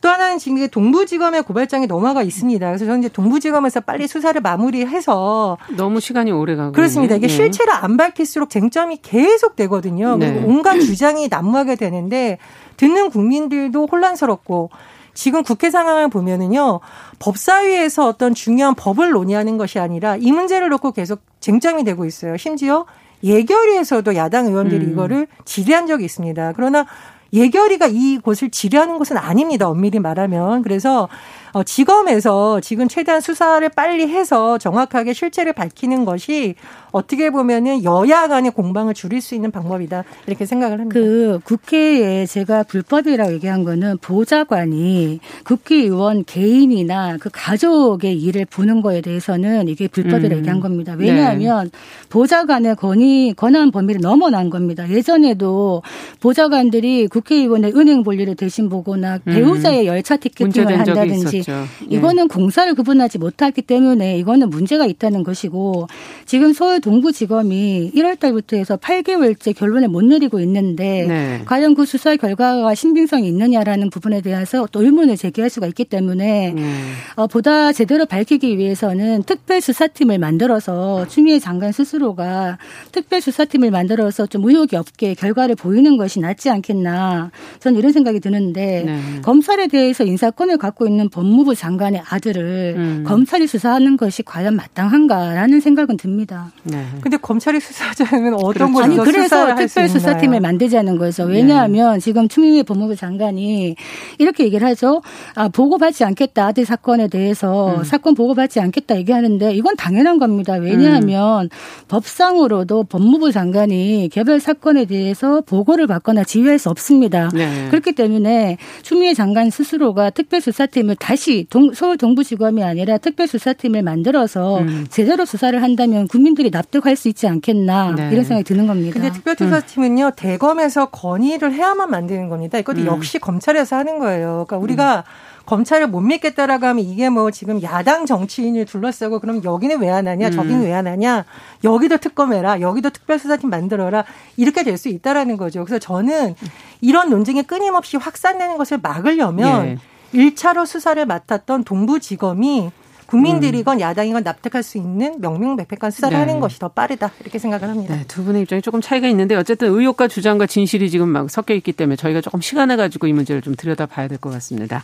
또 하나는 지금 동부지검에 고발장이 넘어가 있습니다. 그래서 저는 이제 동부지검에서 빨리 수사를 마무리해서 너무 시간이 오래 가고 그렇습니다. 이게 네. 실체를 안 밝힐수록 쟁점이 계속 되거든요. 네. 그리고 온갖 주장이 난무하게 되는데 듣는 국민들도 혼란스럽고 지금 국회 상황을 보면은요 법사위에서 어떤 중요한 법을 논의하는 것이 아니라 이 문제를 놓고 계속 쟁점이 되고 있어요. 심지어 예결위에서도 야당 의원들이 음. 이거를 질의한 적이 있습니다. 그러나 예결위가 이곳을 지휘하는 것은 아닙니다. 엄밀히 말하면. 그래서 어, 지검에서 지금 최대한 수사를 빨리 해서 정확하게 실체를 밝히는 것이 어떻게 보면은 여야 간의 공방을 줄일 수 있는 방법이다 이렇게 생각을 합니다. 그 국회에 제가 불법이라고 얘기한 거는 보좌관이 국회의원 개인이나 그 가족의 일을 보는 거에 대해서는 이게 불법이라고 음. 얘기한 겁니다. 왜냐하면 네. 보좌관의 권위 권한 범위를 넘어난 겁니다. 예전에도 보좌관들이 국회의원의 은행 볼일을 대신 보거나 음. 배우자의 열차 티켓팅을 한다든지 있었죠. 예. 이거는 공사를 구분하지 못했기 때문에 이거는 문제가 있다는 것이고 지금 서울 동부지검이 1월 달부터 해서 8개월째 결론을 못 내리고 있는데 네. 과연 그 수사 결과가 신빙성이 있느냐라는 부분에 대해서 또 의문을 제기할 수가 있기 때문에 음. 어, 보다 제대로 밝히기 위해서는 특별 수사팀을 만들어서 추미애 장관 스스로가 특별 수사팀을 만들어서 좀 의혹이 없게 결과를 보이는 것이 낫지 않겠나 저는 이런 생각이 드는데 네. 검찰에 대해서 인사권을 갖고 있는 법무 법무부 장관의 아들을 음. 검찰이 수사하는 것이 과연 마땅한가라는 생각은 듭니다. 네. 근데 검찰이 수사하자면 어떤 그렇죠. 아니 그래서 특별 수사팀을 만들자는 거죠. 네. 왜냐하면 네. 지금 추미애 법무부 장관이 이렇게 얘기를 하죠. 아 보고받지 않겠다 아들 사건에 대해서 음. 사건 보고받지 않겠다 얘기하는데 이건 당연한 겁니다. 왜냐하면 음. 법상으로도 법무부 장관이 개별 사건에 대해서 보고를 받거나 지휘할 수 없습니다. 네. 그렇기 때문에 추미애 장관 스스로가 특별수사팀을 다시 다시 동, 서울 동부지검이 아니라 특별수사팀을 만들어서 음. 제대로 수사를 한다면 국민들이 납득할 수 있지 않겠나 네. 이런 생각이 드는 겁니다. 근데 특별수사팀은요 음. 대검에서 건의를 해야만 만드는 겁니다. 이것도 음. 역시 검찰에서 하는 거예요. 그러니까 우리가 음. 검찰을 못 믿겠다라고 하면 이게 뭐 지금 야당 정치인을 둘러싸고 그럼 여기는 왜 안 하냐, 저기는 음. 왜안 하냐, 여기도 특검해라, 여기도 특별수사팀 만들어라 이렇게 될 수 있다라는 거죠. 그래서 저는 이런 논쟁이 끊임없이 확산되는 것을 막으려면 예. 1차로 수사를 맡았던 동부지검이 국민들이건 음. 야당이건 납득할 수 있는 명명백백한 수사를 네. 하는 것이 더 빠르다 이렇게 생각을 합니다. 네, 두 분의 입장이 조금 차이가 있는데 어쨌든 의혹과 주장과 진실이 지금 막 섞여 있기 때문에 저희가 조금 시간을 가지고 이 문제를 좀 들여다봐야 될 것 같습니다.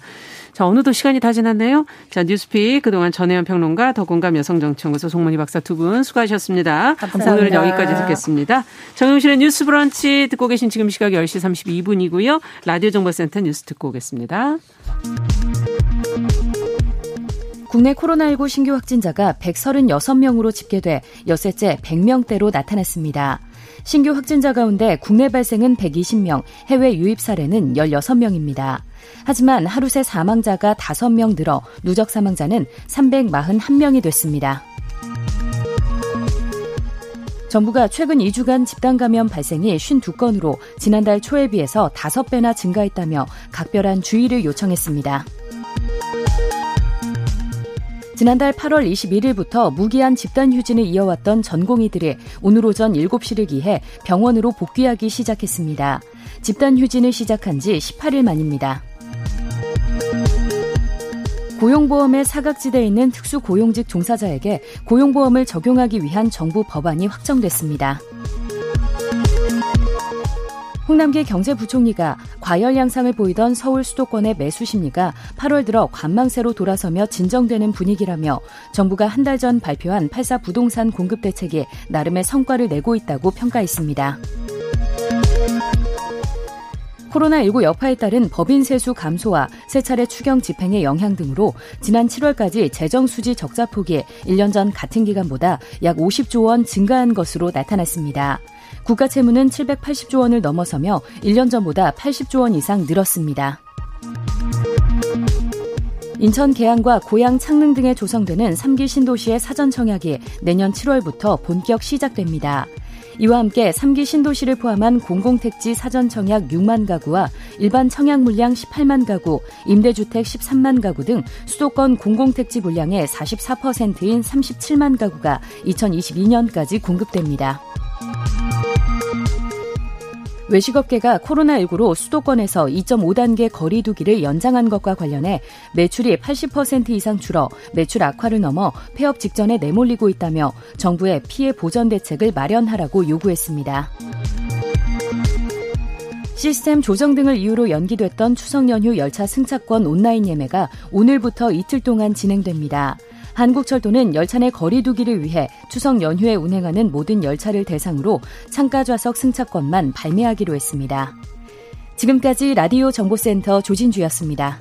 자 어느덧 시간이 다 지났네요. 자 뉴스픽 그동안 전혜연 평론가 더공감 여성정치연구소 송문희 박사 두 분 수고하셨습니다. 감사합니다. 오늘은 여기까지 듣겠습니다. 정용실의 뉴스 브런치 듣고 계신 지금 시각 10시 32분이고요. 라디오 정보센터 뉴스 듣고 오겠습니다. 국내 코로나19 신규 확진자가 136명으로 집계돼 여섯째 100명대로 나타났습니다. 신규 확진자 가운데 국내 발생은 120명, 해외 유입 사례는 16명입니다. 하지만 하루 새 사망자가 5명 늘어 누적 사망자는 341명이 됐습니다. 정부가 최근 2주간 집단 감염 발생이 52건으로 지난달 초에 비해서 5배나 증가했다며 각별한 주의를 요청했습니다. 지난달 8월 21일부터 무기한 집단 휴진을 이어왔던 전공의들이 오늘 오전 7시를 기해 병원으로 복귀하기 시작했습니다. 집단 휴진을 시작한 지 18일 만입니다. 고용보험의 사각지대에 있는 특수고용직 종사자에게 고용보험을 적용하기 위한 정부 법안이 확정됐습니다. 홍남기 경제부총리가 과열 양상을 보이던 서울 수도권의 매수 심리가 8월 들어 관망세로 돌아서며 진정되는 분위기라며 정부가 한 달 전 발표한 8사 부동산 공급 대책이 나름의 성과를 내고 있다고 평가했습니다. 코로나19 여파에 따른 법인 세수 감소와 세 차례 추경 집행의 영향 등으로 지난 7월까지 재정 수지 적자 폭이 1년 전 같은 기간보다 약 50조 원 증가한 것으로 나타났습니다. 국가 채무는 780조 원을 넘어서며 1년 전보다 80조 원 이상 늘었습니다. 인천 계양과 고양 창릉 등에 조성되는 3기 신도시의 사전 청약이 내년 7월부터 본격 시작됩니다. 이와 함께 3기 신도시를 포함한 공공택지 사전 청약 6만 가구와 일반 청약 물량 18만 가구, 임대주택 13만 가구 등 수도권 공공택지 물량의 44%인 37만 가구가 2022년까지 공급됩니다. 외식업계가 코로나19로 수도권에서 2.5단계 거리두기를 연장한 것과 관련해 매출이 80% 이상 줄어 매출 악화를 넘어 폐업 직전에 내몰리고 있다며 정부에 피해 보전 대책을 마련하라고 요구했습니다. 시스템 조정 등을 이유로 연기됐던 추석 연휴 열차 승차권 온라인 예매가 오늘부터 이틀 동안 진행됩니다. 한국철도는 열차 내 거리두기를 위해 추석 연휴에 운행하는 모든 열차를 대상으로 창가 좌석 승차권만 발매하기로 했습니다. 지금까지 라디오 정보센터 조진주였습니다.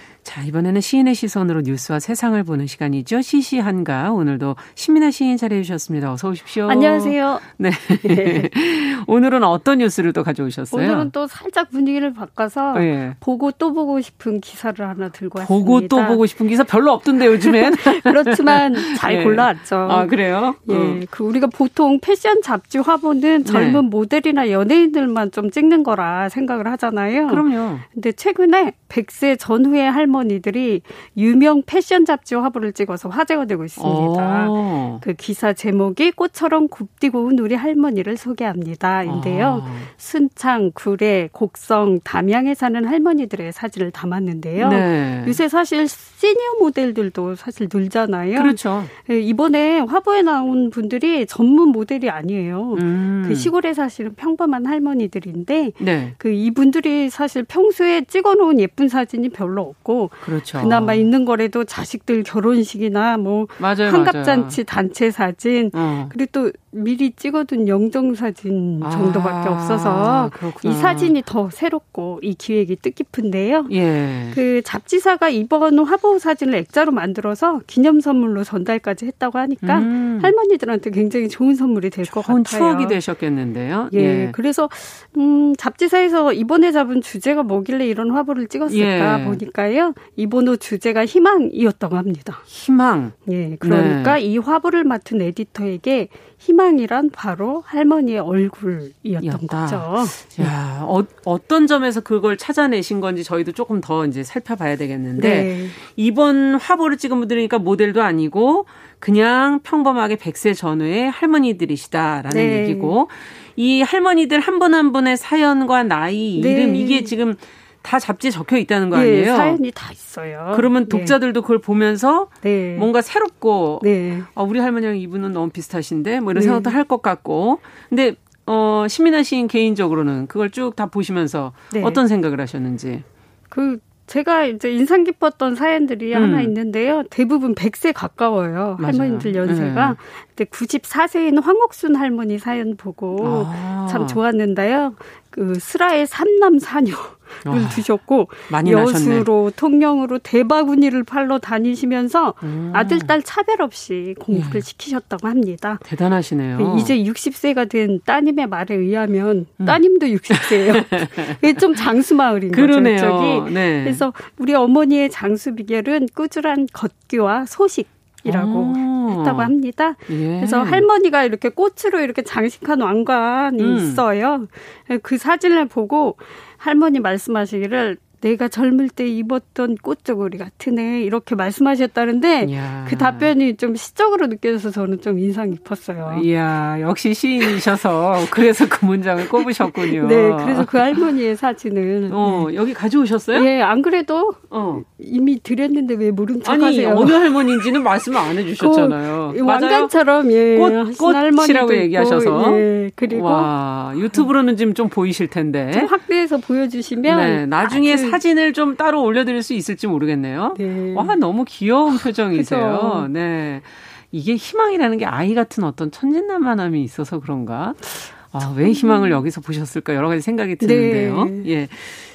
자, 이번에는 시인의 시선으로 뉴스와 세상을 보는 시간이죠. 시시한가. 오늘도 신민아 시인 자리해 주셨습니다. 어서 오십시오. 안녕하세요. 네. 네. [laughs] 오늘은 어떤 뉴스를 또 가져오셨어요? 오늘은 또 살짝 분위기를 바꿔서 네. 보고 또 보고 싶은 기사를 하나 들고 왔습니다. 보고 또 보고 싶은 기사 별로 없던데 요즘엔. [laughs] 그렇지만 잘 네. 골라왔죠. 아, 그래요? 예. 음. 그 우리가 보통 패션 잡지 화보는 젊은 네. 모델이나 연예인들만 좀 찍는 거라 생각을 하잖아요. 그럼요. 근데 최근에 100세 전후의 할 머니들이 유명 패션 잡지 화보를 찍어서 화제가 되고 있습니다. 오. 그 기사 제목이 꽃처럼 굽디고 온 우리 할머니를 소개합니다.인데요. 아. 순창, 구례, 곡성, 담양에 사는 할머니들의 사진을 담았는데요. 네. 요새 사실 시니어 모델들도 사실 늘잖아요. 그렇죠. 네, 이번에 화보에 나온 분들이 전문 모델이 아니에요. 음. 그 시골에 사시는 평범한 할머니들인데 네. 그 이분들이 사실 평소에 찍어놓은 예쁜 사진이 별로 없고 그렇죠. 그나마 있는 거래도 자식들 결혼식이나 뭐 맞아요, 한갑잔치 맞아요. 단체 사진 어. 그리고 또 미리 찍어둔 영정 사진 정도밖에 아, 없어서 그렇구나. 이 사진이 더 새롭고 이 기획이 뜻깊은데요. 예. 그 잡지사가 이번 화보 사진을 액자로 만들어서 기념 선물로 전달까지 했다고 하니까 음. 할머니들한테 굉장히 좋은 선물이 될 것 같아요. 추억이 되셨겠는데요. 예. 예. 그래서 음 잡지사에서 이번에 잡은 주제가 뭐길래 이런 화보를 찍었을까 예. 보니까요. 이번 호 주제가 희망이었다고 합니다. 희망. 예. 그러니까 네. 이 화보를 맡은 에디터에게 희망이란 바로 할머니의 얼굴이었던 였다. 거죠. 야, 어, 어떤 점에서 그걸 찾아내신 건지 저희도 조금 더 이제 살펴봐야 되겠는데 네. 이번 화보를 찍은 분들이니까 모델도 아니고 그냥 평범하게 100세 전후의 할머니들이시다라는 네. 얘기고 이 할머니들 한 분한 분의 사연과 나이, 네. 이름 이게 지금 다 잡지에 적혀 있다는 거 네, 아니에요? 네, 사연이 다 있어요. 그러면 네. 독자들도 네. 그걸 보면서 네. 뭔가 새롭고 네. 아, 우리 할머니랑 이분은 너무 비슷하신데 뭐 이런 생각도 할 것 같고. 근데 어, 시민아 시인 개인적으로는 그걸 쭉 다 보시면서 어떤 생각을 하셨는지. 그 제가 이제 인상 깊었던 사연들이 음. 하나 있는데요. 대부분 100세 가까워요. 맞아요. 할머니들 연세가. 네. 근데 94세인 황옥순 할머니 사연 보고 아. 참 좋았는데요. 그 슬라의 삼남 사녀. 을 두셨고 여수로 나셨네. 통영으로 대바구니를 팔러 다니시면서 음. 아들 딸 차별 없이 공부를 예. 시키셨다고 합니다. 대단하시네요. 그 이제 60세가 된 따님의 말에 의하면 음. 따님도 60세예요. [laughs] 좀 장수 마을인 그러네요. 거죠. 저기. 네. 그래서 우리 어머니의 장수 비결은 꾸준한 걷기와 소식 이라고 오. 했다고 합니다. 예. 그래서 할머니가 이렇게 꽃으로 이렇게 장식한 왕관이 음. 있어요. 그 사진을 보고 할머니 말씀하시기를 내가 젊을 때 입었던 꽃저고리 같으네 이렇게 말씀하셨다는데 이야. 그 답변이 좀 시적으로 느껴져서 저는 좀 인상 깊었어요. 이야 역시 시인이셔서 그래서 그 문장을 꼽으셨군요. 네, 그래서 그 할머니의 사진을 어 네. 여기 가져오셨어요? 예, 안 그래도 어. 이미 드렸는데 왜 모른 척하세요? 아니 어느 할머니인지는 말씀을 안 해주셨잖아요. 그 왕관처럼 예, 꽃, 꽃이라고 얘기하셔서 예, 그리고 와 유튜브로는 지금 좀 보이실 텐데 좀 확대해서 보여주시면 네, 나중에 아주 사진을 좀 따로 올려드릴 수 있을지 모르겠네요. 네. 와, 너무 귀여운 [laughs] 표정이세요. 네. 이게 희망이라는 게 아이 같은 어떤 천진난만함이 있어서 그런가? 아, 왜 희망을 여기서 보셨을까? 여러 가지 생각이 드는데요. 네. 예.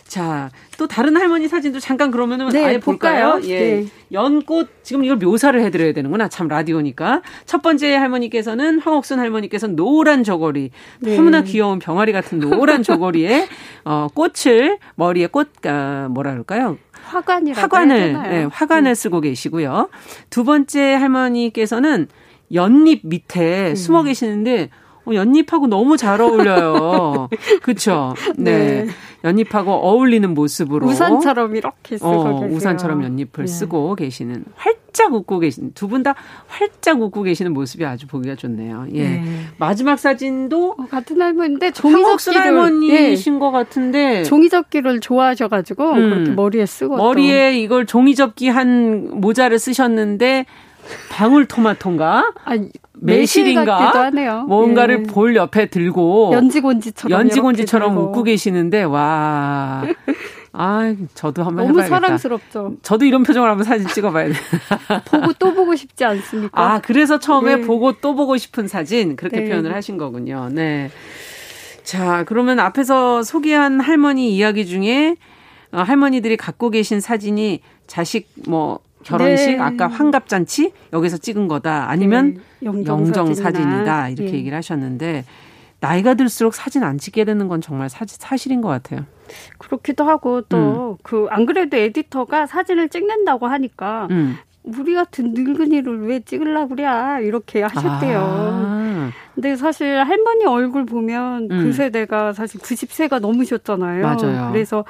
자, 또 다른 할머니 사진도 잠깐 그러면은 네, 아예 볼까요? 볼까요? 예. 네. 연꽃 지금 이걸 묘사를 해 드려야 되는구나. 참 라디오니까. 첫 번째 할머니께서는 황옥순 할머니께서는 노란 저고리. 네. 너무나 귀여운 병아리 같은 노란 저고리에 [laughs] 어 꽃을 머리에 꽃 아, 뭐라 그럴까요? 화관이라고 화관을 네, 화관을 음. 쓰고 계시고요. 두 번째 할머니께서는 연잎 밑에 음. 숨어 계시는데 어, 연잎하고 너무 잘 어울려요. [laughs] 그렇죠. 네. 네. 연잎하고 어울리는 모습으로 우산처럼 이렇게 쓰고 어, 계세요. 우산처럼 연잎을 네. 쓰고 계시는 활 활짝 웃고 계신 두 분 다 활짝 웃고 계시는 모습이 아주 보기가 좋네요. 예. 네. 마지막 사진도 어, 같은 할머니인데 종이접기를 할머니이신 예. 것 같은데 종이접기를 좋아하셔가지고 음. 그렇게 머리에 쓰고 머리에 또. 이걸 종이접기 한 모자를 쓰셨는데 방울토마토인가? 아니, 매실인가? 뭔가를 예. 볼 옆에 들고 연지곤지처럼 연지곤지처럼 웃고 계시는데 와. [laughs] 아, 저도 한번 너무 해봐야겠다. 사랑스럽죠. 저도 이런 표정을 한번 사진 찍어봐야 돼. [laughs] 보고 또 보고 싶지 않습니까? 아, 그래서 처음에 네. 보고 또 보고 싶은 사진 그렇게 네. 표현을 하신 거군요. 네. 자, 그러면 앞에서 소개한 할머니 이야기 중에 어, 할머니들이 갖고 계신 사진이 자식 뭐 결혼식 네. 아까 환갑잔치 여기서 찍은 거다 아니면 네. 영정, 사진이다 이렇게 네. 얘기를 하셨는데 나이가 들수록 사진 안 찍게 되는 건 정말 사, 사실인 것 같아요. 그렇기도 하고 또 그안 음. 그래도 에디터가 사진을 찍는다고 하니까 음. 우리 같은 늙은이를 왜 찍으려고 그래 이렇게 하셨대요. 아. 근데 사실 할머니 얼굴 보면 음. 그 세대가 사실 90세가 넘으셨잖아요. 맞아요. 그래서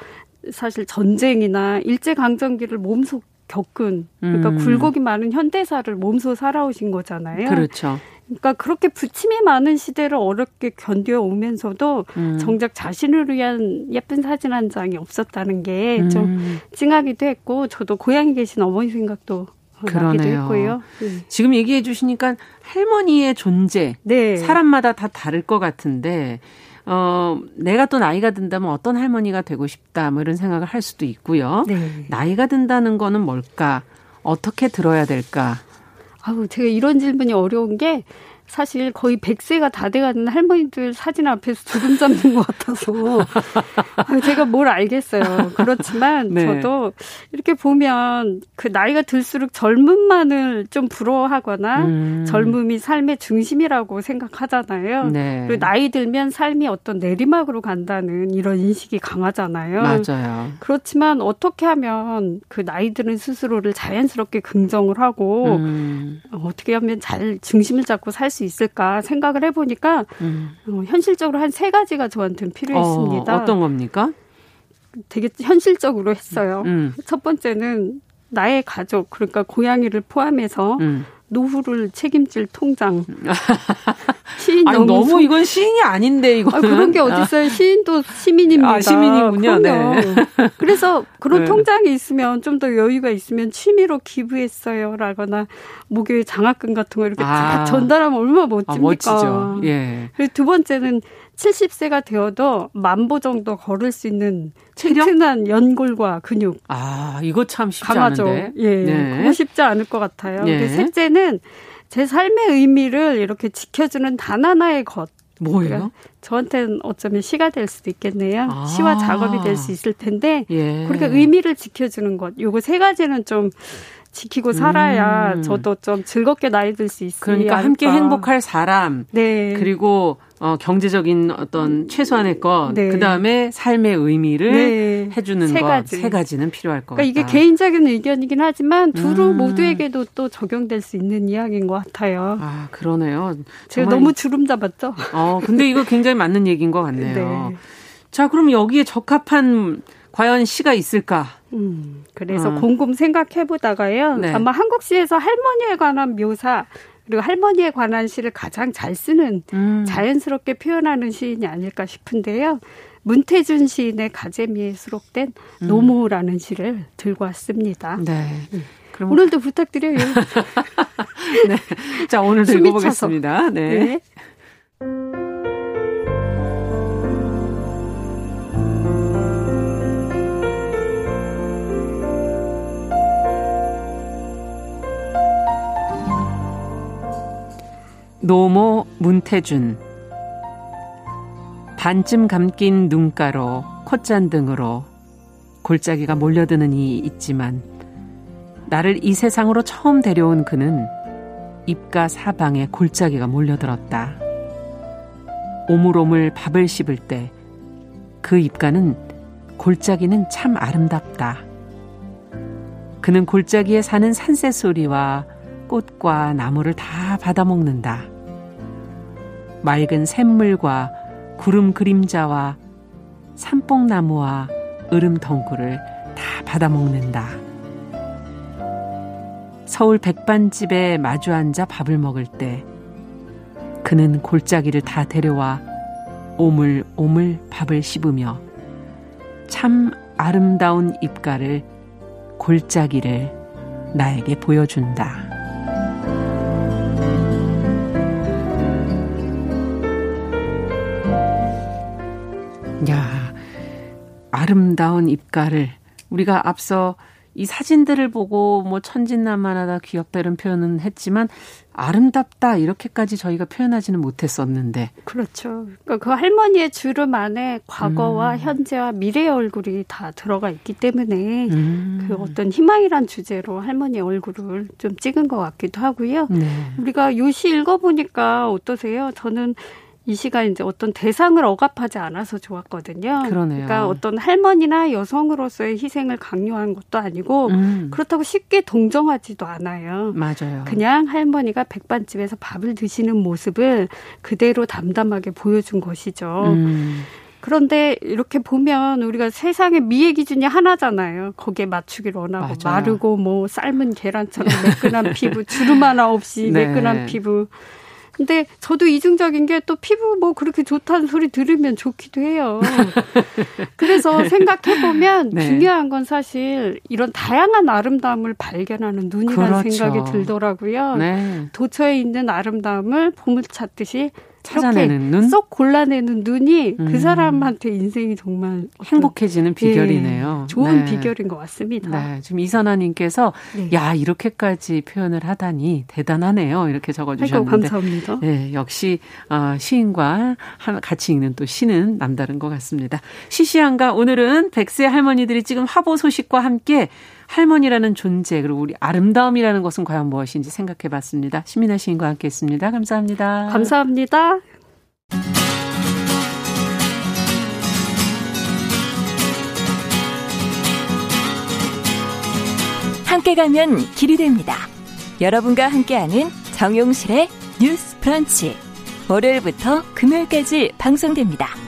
사실 전쟁이나 일제 강점기를 몸소 겪은 그러니까 음. 굴곡이 많은 현대사를 몸소 살아오신 거잖아요. 그렇죠. 그러니까 그렇게 부침이 많은 시대를 어렵게 견뎌 오면서도 음. 정작 자신을 위한 예쁜 사진 한 장이 없었다는 게좀 음. 찡하기도 했고 저도 고향에 계신 어머니 생각도 그러네요. 했고요. 네. 지금 얘기해 주시니까 할머니의 존재 네. 사람마다 다 다를 것 같은데 어, 내가 또 나이가 든다면 어떤 할머니가 되고 싶다, 뭐 이런 생각을 할 수도 있고요. 네. 나이가 든다는 거는 뭘까? 어떻게 들어야 될까? 아우, 제가 이런 질문이 어려운 게 사실 거의 100세가 다 돼가는 할머니들 사진 앞에서 주름 잡는 것 같아서 제가 뭘 알겠어요. 그렇지만 네. 저도 이렇게 보면 그 나이가 들수록 젊음만을 좀 부러워하거나 음. 젊음이 삶의 중심이라고 생각하잖아요. 네. 그리고 나이 들면 삶이 어떤 내리막으로 간다는 이런 인식이 강하잖아요. 맞아요. 그렇지만 어떻게 하면 그 나이 드는 스스로를 자연스럽게 긍정을 하고 음. 어떻게 하면 잘 중심을 잡고 살수 있을까 생각을 해보니까 음. 어, 현실적으로 한 세 가지가 저한테는 필요했습니다. 어, 떤 겁니까? 되게 현실적으로 했어요. 음. 첫 번째는 나의 가족, 그러니까 고양이를 포함해서 음. 노후를 책임질 통장. [laughs] 시인 아니, 너무, 너무 이건 시인이 아닌데 이거 아, 그런 게 어딨어요. 시인도 시민입니다. 아, 시민이군요. 네. 그래서 그런 네. 통장이 있으면 좀 더 여유가 있으면 취미로 기부했어요라거나 목요일 장학금 같은 거 이렇게 아. 전달하면 얼마나 멋집니까? 아, 멋지죠. 예. 그리고 두 번째는 70세가 되어도 만보 정도 걸을 수 있는 튼튼한 연골과 근육. 아, 이거 참 쉽지 강하죠. 않은데. 예. 네. 그거 쉽지 않을 것 같아요. 예. 근데 셋째는 제 삶의 의미를 이렇게 지켜주는 단 하나의 것. 뭐예요? 그러니까 저한테는 어쩌면 시가 될 수도 있겠네요. 아. 시와 작업이 될 수 있을 텐데, 예. 그렇게 의미를 지켜주는 것. 요거 세 가지는 좀 지키고 살아야 음. 저도 좀 즐겁게 나이 들 수 있으니 그러니까 함께 행복할 사람. 네. 그리고 어, 경제적인 어떤 최소한의 것, 네. 그 다음에 삶의 의미를 네. 해주는 세 가지. 세 가지는 필요할 것 그러니까 같다. 이게 개인적인 의견이긴 하지만 두루 음. 모두에게도 또 적용될 수 있는 이야기인 것 같아요. 아, 그러네요. 제가 너무 주름 잡았죠? 어, 근데 이거 굉장히 맞는 얘기인 것 같네요. 네. 자, 그럼 여기에 적합한 과연 시가 있을까? 음, 그래서 어. 곰곰 생각해 보다가요. 네. 아마 한국 시에서 할머니에 관한 묘사 그리고 할머니에 관한 시를 가장 잘 쓰는 음. 자연스럽게 표현하는 시인이 아닐까 싶은데요. 문태준 시인의 가재미에 수록된 음. 노모라는 시를 들고 왔습니다. 네. 음. 그럼 오늘도 부탁드려요. [laughs] 네. 자, 오늘 들고 보겠습니다. 네. 네. 노모 문태준 반쯤 감긴 눈가로 콧잔 등으로 골짜기가 몰려드는 이 있지만 나를 이 세상으로 처음 데려온 그는 입가 사방에 골짜기가 몰려들었다. 오물오물 밥을 씹을 때 그 입가는 골짜기는 참 아름답다. 그는 골짜기에 사는 산새 소리와 꽃과 나무를 다 받아먹는다. 맑은 샘물과 구름 그림자와 산뽕나무와 으름 덩굴을 다 받아먹는다. 서울 백반집에 마주 앉아 밥을 먹을 때 그는 골짜기를 다 데려와 오물오물 밥을 씹으며 참 아름다운 입가를 골짜기를 나에게 보여준다. 야, 아름다운 입가를 우리가 앞서 이 사진들을 보고 뭐 천진난만하다 귀엽다 이런 표현은 했지만 아름답다 이렇게까지 저희가 표현하지는 못했었는데 그렇죠. 그러니까 그 할머니의 주름 안에 과거와 음. 현재와 미래의 얼굴이 다 들어가 있기 때문에 음. 그 어떤 희망이란 주제로 할머니의 얼굴을 좀 찍은 것 같기도 하고요. 네. 우리가 요시 읽어보니까 어떠세요? 저는 이 시간 이제 어떤 대상을 억압하지 않아서 좋았거든요. 그러네요. 그러니까 어떤 할머니나 여성으로서의 희생을 강요한 것도 아니고 음. 그렇다고 쉽게 동정하지도 않아요. 맞아요. 그냥 할머니가 백반집에서 밥을 드시는 모습을 그대로 담담하게 보여준 것이죠. 음. 그런데 이렇게 보면 우리가 세상의 미의 기준이 하나잖아요. 거기에 맞추기를 원하고 맞아요. 마르고 뭐 삶은 계란처럼 매끈한 피부, 주름 하나 없이 [laughs] 네. 매끈한 피부. 근데 저도 이중적인 게 또 피부 뭐 그렇게 좋다는 소리 들으면 좋기도 해요. [laughs] 그래서 생각해 보면 네. 중요한 건 사실 이런 다양한 아름다움을 발견하는 눈이라는 그렇죠. 생각이 들더라고요. 네. 도처에 있는 아름다움을 보물 찾듯이 찾아내는 눈? 쏙 골라내는 눈이 그 음. 그 사람한테 인생이 정말 행복해지는 비결이네요. 네, 좋은 네. 비결인 것 같습니다. 네, 지금 이선아님께서 네. 야 이렇게까지 표현을 하다니 대단하네요. 이렇게 적어주셨는데 감사합니다. 네, 역시 어, 시인과 같이 읽는 또 시는 남다른 것 같습니다. 시시한가 오늘은 백세 할머니들이 찍은 화보 소식과 함께 할머니라는 존재 그리고 우리 아름다움이라는 것은 과연 무엇인지 생각해 봤습니다. 시민아 시인과 함께 했습니다. 감사합니다. 감사합니다. 함께 가면 길이 됩니다. 여러분과 함께하는 정용실의 뉴스 브런치. 월요일부터 금요일까지 방송됩니다.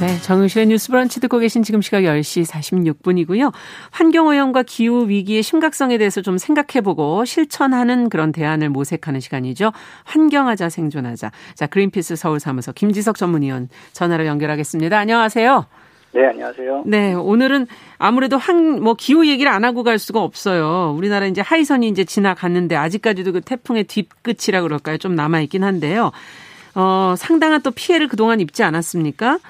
네, 정유실의 뉴스 브런치 듣고 계신 지금 시각 10시 46분이고요. 환경오염과 기후 위기의 심각성에 대해서 좀 생각해보고 실천하는 그런 대안을 모색하는 시간이죠. 환경하자 생존하자. 자, 그린피스 서울사무소 김지석 전문위원 전화로 연결하겠습니다. 안녕하세요. 네, 안녕하세요. 네, 오늘은 아무래도 한, 뭐, 기후 얘기를 안 하고 갈 수가 없어요. 우리나라 이제 하이선이 이제 지나갔는데 아직까지도 그 태풍의 뒷끝이라 그럴까요? 좀 남아있긴 한데요. 어, 상당한 또 피해를 그동안 입지 않았습니까?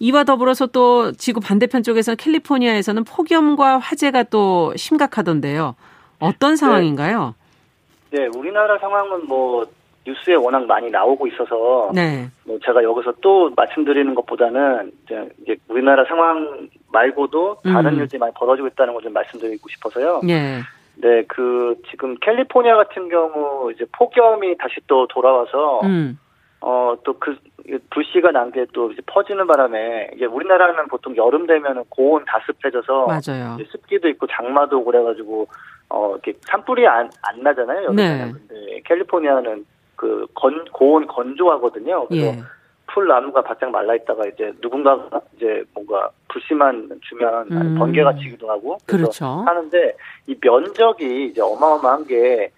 이와 더불어서 또 지구 반대편 쪽에서 캘리포니아에서는 폭염과 화재가 또 심각하던데요. 어떤 네. 상황인가요? 네, 네 우리나라 상황은 뭐 뉴스에 워낙 많이 나오고 있어서 네. 뭐 제가 여기서 또 말씀드리는 것보다는 이제, 이제 우리나라 상황 말고도 다른 음. 일들이 많이 벌어지고 있다는 걸 좀 말씀드리고 싶어서요. 네. 네, 그 지금 캘리포니아 같은 경우 이제 폭염이 다시 또 돌아와서 음. 어 또 그 불씨가 난 게 또 퍼지는 바람에 이게 우리나라는 보통 여름 되면은 고온 다습해져서 맞아요. 습기도 있고 장마도 그래가지고 어 이렇게 산불이 안, 안 나잖아요. 여름에는 네. 근데 캘리포니아는 그 건, 고온 건조하거든요. 그래서 예. 풀 나무가 바짝 말라 있다가 이제 누군가가 이제 뭔가 불씨만 주면 음. 번개가 치기도 하고 그래서 그렇죠. 하는데 이 면적이 이제 어마어마한 게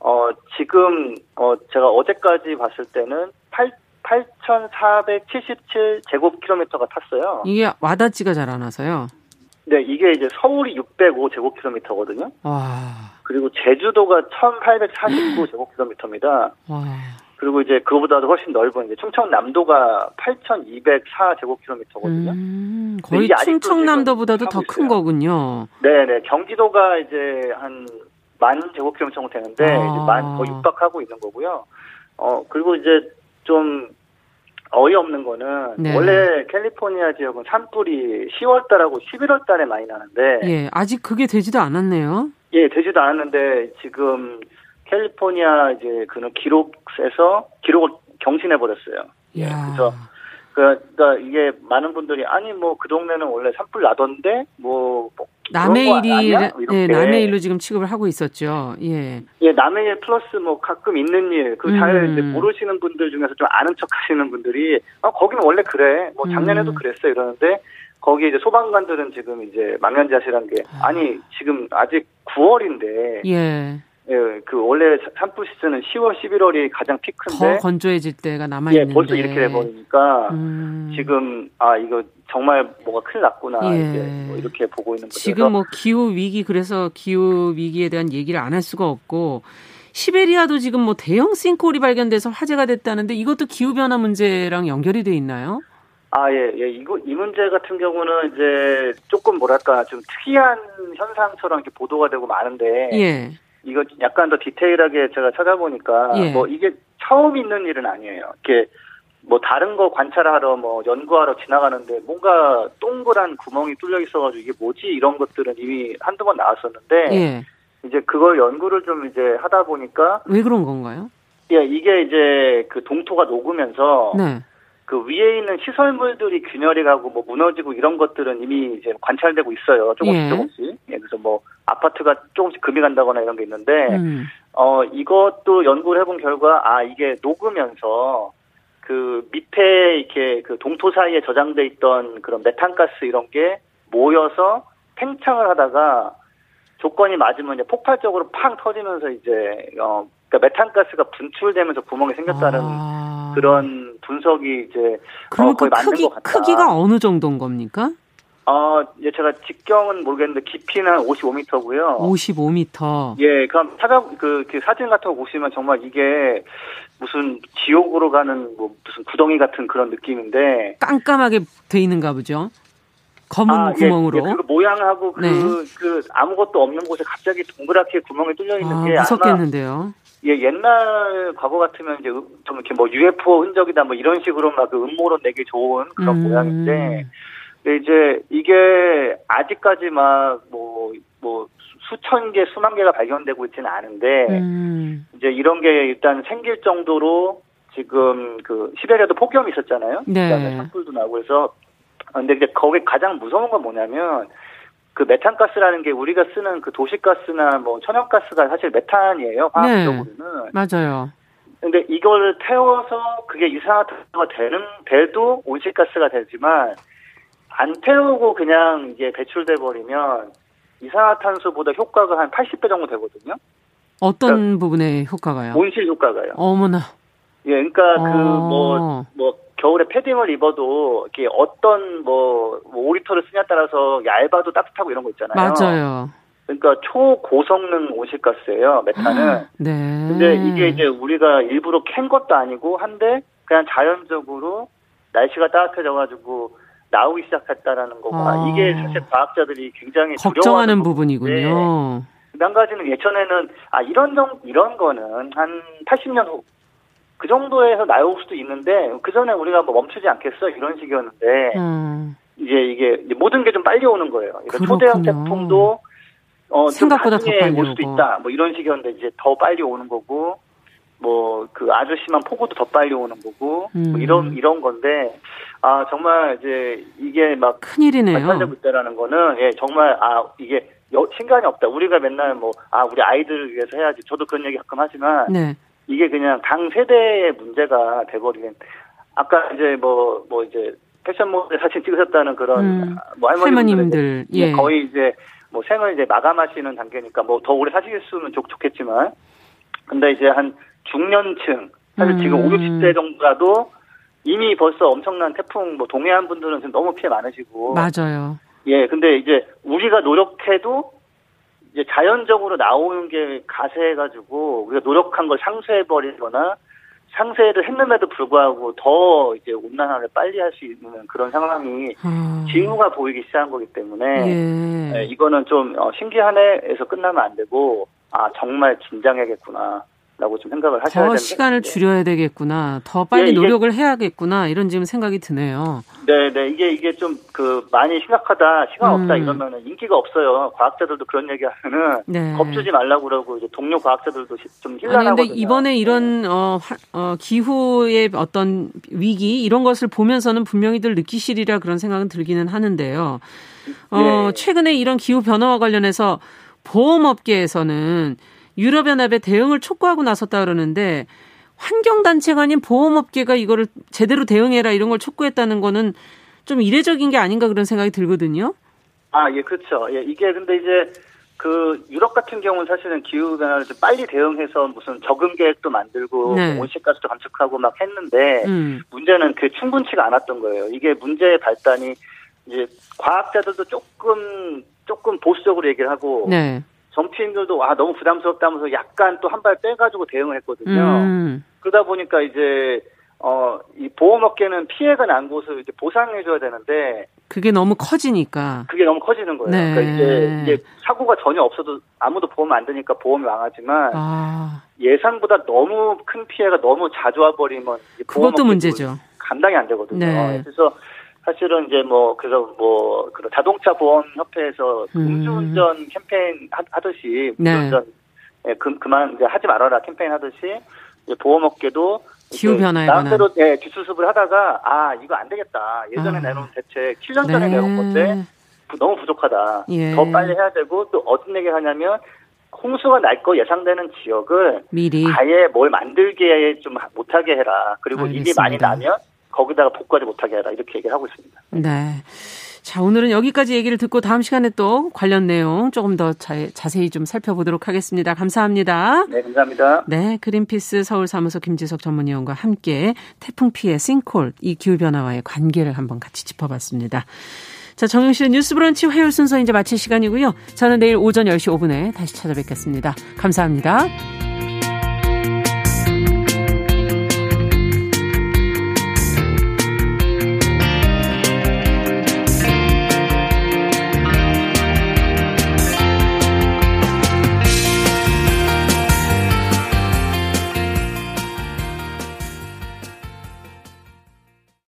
어, 지금, 어, 제가 어제까지 봤을 때는 8, 8,477 제곱킬로미터가 탔어요. 이게 와닿지가 잘 않아서요. 네, 이게 이제 서울이 605 제곱킬로미터거든요. 와. 그리고 제주도가 1,849 제곱킬로미터입니다. 와. 그리고 이제 그거보다도 훨씬 넓은 이제 충청남도가 8,204 제곱킬로미터거든요. 음, 거의 충청남도보다도 더 큰 거군요. 네 네. 경기도가 이제 한 만 제곱킬로미터 정도 되는데 아. 만 거의 육박하고 있는 거고요. 어 그리고 이제 좀 어이없는 거는 네. 원래 캘리포니아 지역은 산불이 10월 달하고 11월 달에 많이 나는데 예, 아직 그게 되지도 않았네요. 예, 되지도 않았는데 지금 캘리포니아 이제 그는 기록에서 기록을 경신해 버렸어요. 예, 그래서 그러니까 이게 많은 분들이 아니 뭐 그 동네는 원래 산불 나던데 뭐, 뭐 남의 일이 네, 남의 일로 지금 취급을 하고 있었죠. 예. 예, 남의 일 플러스 뭐 가끔 있는 일, 그잘 음. 모르시는 분들 중에서 좀 아는 척 하시는 분들이 아, 거기는 원래 그래. 뭐 작년에도 음. 그랬어 이러는데 거기 이제 소방관들은 지금 이제 망연자실한 게 아. 아니 지금 아직 9월인데 예. 예, 그 원래 산불 시즌은 10월, 11월이 가장 피크인데 더 건조해질 때가 남아 있는데 예, 벌써 이렇게 돼 버리니까 음. 지금 아 이거 정말 뭐가 큰일 났구나 예. 이제 뭐 이렇게 보고 있는 거죠. 지금 뭐 기후 위기 그래서 기후 위기에 대한 얘기를 안 할 수가 없고 시베리아도 지금 뭐 대형 싱크홀이 발견돼서 화제가 됐다는데 이것도 기후 변화 문제랑 연결이 돼 있나요? 아, 예, 예. 이거, 이 문제 같은 경우는 이제 조금 뭐랄까, 좀 특이한 현상처럼 이렇게 보도가 되고 많은데. 예. 이거 약간 더 디테일하게 제가 찾아보니까. 예. 뭐 이게 처음 있는 일은 아니에요. 이렇게 뭐 다른 거 관찰하러 뭐 연구하러 지나가는데 뭔가 동그란 구멍이 뚫려 있어가지고 이게 뭐지 이런 것들은 이미 한두 번 나왔었는데. 예. 이제 그걸 연구를 좀 이제 하다 보니까. 왜 그런 건가요? 예, 이게 이제 그 동토가 녹으면서. 네. 그 위에 있는 시설물들이 균열이 가고 뭐 무너지고 이런 것들은 이미 이제 관찰되고 있어요. 조금씩 예. 조금씩. 예, 그래서 뭐 아파트가 조금씩 금이 간다거나 이런 게 있는데 음. 어 이것도 연구를 해본 결과 아 이게 녹으면서 그 밑에 이렇게 그 동토 사이에 저장돼 있던 그런 메탄가스 이런 게 모여서 팽창을 하다가 조건이 맞으면 이제 폭발적으로 팡 터지면서 이제 어 그러니까 메탄가스가 분출되면서 구멍이 생겼다는 아. 그런 분석이 이제 그럼 어, 거의 그 맞는 크기, 것 같다. 크기가 어느 정도인 겁니까? 어, 예, 제가 직경은 모르겠는데 깊이는 55m고요. 55m. 예, 그럼 찾아 그, 그 사진 같은 거 보시면 정말 이게 무슨 지옥으로 가는 뭐 무슨 구덩이 같은 그런 느낌인데 깜깜하게 돼 있는가 보죠. 검은 아, 구멍으로. 예, 예, 그 모양하고 그, 네. 그 아무것도 없는 곳에 갑자기 동그랗게 구멍이 뚫려 있는 아, 게 무섭겠는데요. 예, 옛날 과거 같으면 이제 좀 이렇게 뭐 UFO 흔적이다 뭐 이런 식으로 막 그 음모론 내기 좋은 그런 음. 모양인데, 근데 이제 이게 아직까지 막 뭐, 뭐 수천 개, 수만 개가 발견되고 있지는 않은데, 음. 이제 이런 게 일단 생길 정도로 지금 그 시베리아도 폭염이 있었잖아요. 네. 그다음에 산불도 나고 해서 근데 이제 거기 가장 무서운 건 뭐냐면 그 메탄가스라는 게 우리가 쓰는 그 도시가스나 뭐 천연가스가 사실 메탄이에요. 화학적으로는. 네, 맞아요. 근데 이걸 태워서 그게 이산화탄소가 되는 돼도 온실가스가 되지만 안 태우고 그냥 이게 배출돼 버리면 이산화탄소보다 효과가 한 80배 정도 되거든요. 어떤 그러니까 부분의 효과가요? 온실 효과가요. 어머나. 예, 그러니까 그 어. 그뭐뭐 뭐 겨울에 패딩을 입어도 이렇게 어떤 뭐, 뭐 5리터를 쓰냐에 따라서 얇아도 따뜻하고 이런 거 있잖아요. 맞아요. 그러니까 초고성능 온실가스예요, 메탄은. 아, 네. 근데 이게 이제 우리가 일부러 캔 것도 아니고 한데 그냥 자연적으로 날씨가 따뜻해져가지고 나오기 시작했다라는 거가 아. 이게 사실 과학자들이 굉장히 걱정하는 부분이군요. 한 가지는 예전에는 아 이런 정 이런 거는 한 80년 후 그 정도에서 나올 수도 있는데 그 전에 우리가 뭐 멈추지 않겠어 이런 식이었는데 음. 이제 이게 모든 게 좀 빨리 오는 거예요. 그러니까 초대형 태풍도 어, 생각보다 더 빨리 올 수도 있다. 뭐 이런 식이었는데 이제 더 빨리 오는 거고 뭐그 심한 폭우도 더 빨리 오는 거고 뭐 음. 뭐 이런 이런 건데 아 정말 이제 이게 막 큰일이네요. 발전되고 있다라는 거는 예 정말 아 이게 여, 신간이 없다. 우리가 맨날 뭐 아 우리 아이들을 위해서 해야지. 저도 그런 얘기 가끔 하지만 네. 이게 그냥 당 세대의 문제가 돼버리는 아까 이제 뭐뭐 뭐 이제 패션 모델 사진 찍으셨다는 그런 음, 뭐 할머님들 예. 거의 이제 뭐 생을 이제 마감하시는 단계니까 뭐 더 오래 사시겠으면 좋, 좋겠지만 근데 이제 한 중년층 사실 음. 지금 5, 60대 정도라도 이미 벌써 엄청난 태풍 뭐 동해안 분들은 지금 너무 피해 많으시고 맞아요. 예, 근데 이제 우리가 노력해도 이제 자연적으로 나오는 게 가세해가지고 우리가 노력한 걸 상쇄해버리거나 상쇄를 했는데도 불구하고 더 이제 온난화를 빨리 할 수 있는 그런 상황이 음. 징후가 보이기 시작한 거기 때문에 예. 네, 이거는 좀 어, 신기한 해에서 끝나면 안 되고 아 정말 긴장해야겠구나 라고 좀 생각을 하셔야 되는데. 더 시간을 줄여야 되겠구나. 더 빨리 예, 노력을 해야겠구나. 이런 지금 생각이 드네요. 네, 네. 이게, 이게 좀 그 많이 심각하다, 시간 음. 없다 이러면은 인기가 없어요. 과학자들도 그런 얘기 하면은 네. 겁주지 말라고 그러고 이제 동료 과학자들도 좀 힐난하거든요. 그런데 이번에 이런 네. 어, 어, 기후의 어떤 위기 이런 것을 보면서는 분명히들 느끼시리라 그런 생각은 들기는 하는데요. 어, 네. 최근에 이런 기후 변화와 관련해서 보험업계에서는 유럽연합에 대응을 촉구하고 나섰다 그러는데 환경단체가 아닌 보험업계가 이거를 제대로 대응해라 이런 걸 촉구했다는 거는 좀 이례적인 게 아닌가 그런 생각이 들거든요. 아, 예, 그렇죠. 예, 이게 근데 이제 그 유럽 같은 경우는 사실은 기후 변화를 좀 빨리 대응해서 무슨 적응 계획도 만들고 네. 온실가스도 감축하고 막 했는데 음. 문제는 그 충분치가 않았던 거예요. 이게 문제의 발단이 이제 과학자들도 조금 조금 보수적으로 얘기를 하고 네. 정치인들도 와 너무 부담스럽다면서 약간 또 한 발 빼가지고 대응을 했거든요. 음. 그러다 보니까 이제 어, 이 보험업계는 피해가 난 곳을 이제 보상해줘야 되는데. 그게 너무 커지니까. 그게 너무 커지는 거예요. 네. 그러니까 이제, 이제 사고가 전혀 없어도 아무도 보험 안 되니까 보험이 망하지만. 아. 예상보다 너무 큰 피해가 너무 자주 와버리면. 그것도 문제죠. 감당이 안 되거든요. 네. 그래서 사실은 이제 뭐, 그래서 뭐, 그 자동차 보험 협회에서 음. 음주운전 캠페인 하듯이. 네. 음주운전, 네. 예, 그, 그만 이제 하지 말아라 캠페인 하듯이. 보험업계도 기후 변화에 나름대로 네, 뒷수습을 하다가 아 이거 안 되겠다. 예전에 아. 내놓은 대책 7년 전에 네. 내놓은 건데 너무 부족하다. 예. 더 빨리 해야 되고 또 어떤 얘기를 하냐면 홍수가 날 거 예상되는 지역을 미리 아예 뭘 만들게 좀 못하게 해라. 그리고 알겠습니다. 이게 많이 나면 거기다가 복구하지 못하게 해라. 이렇게 얘기를 하고 있습니다. 네. 자, 오늘은 여기까지 얘기를 듣고 다음 시간에 또 관련 내용 조금 더 자, 자세히 좀 살펴보도록 하겠습니다. 감사합니다. 네, 감사합니다. 네, 그린피스 서울사무소 김지석 전문위원과 함께 태풍 피해 싱콜, 이 기후변화와의 관계를 한번 같이 짚어봤습니다. 자, 정영실의 뉴스 브런치 화요일 순서 이제 마칠 시간이고요. 저는 내일 오전 10시 5분에 다시 찾아뵙겠습니다. 감사합니다.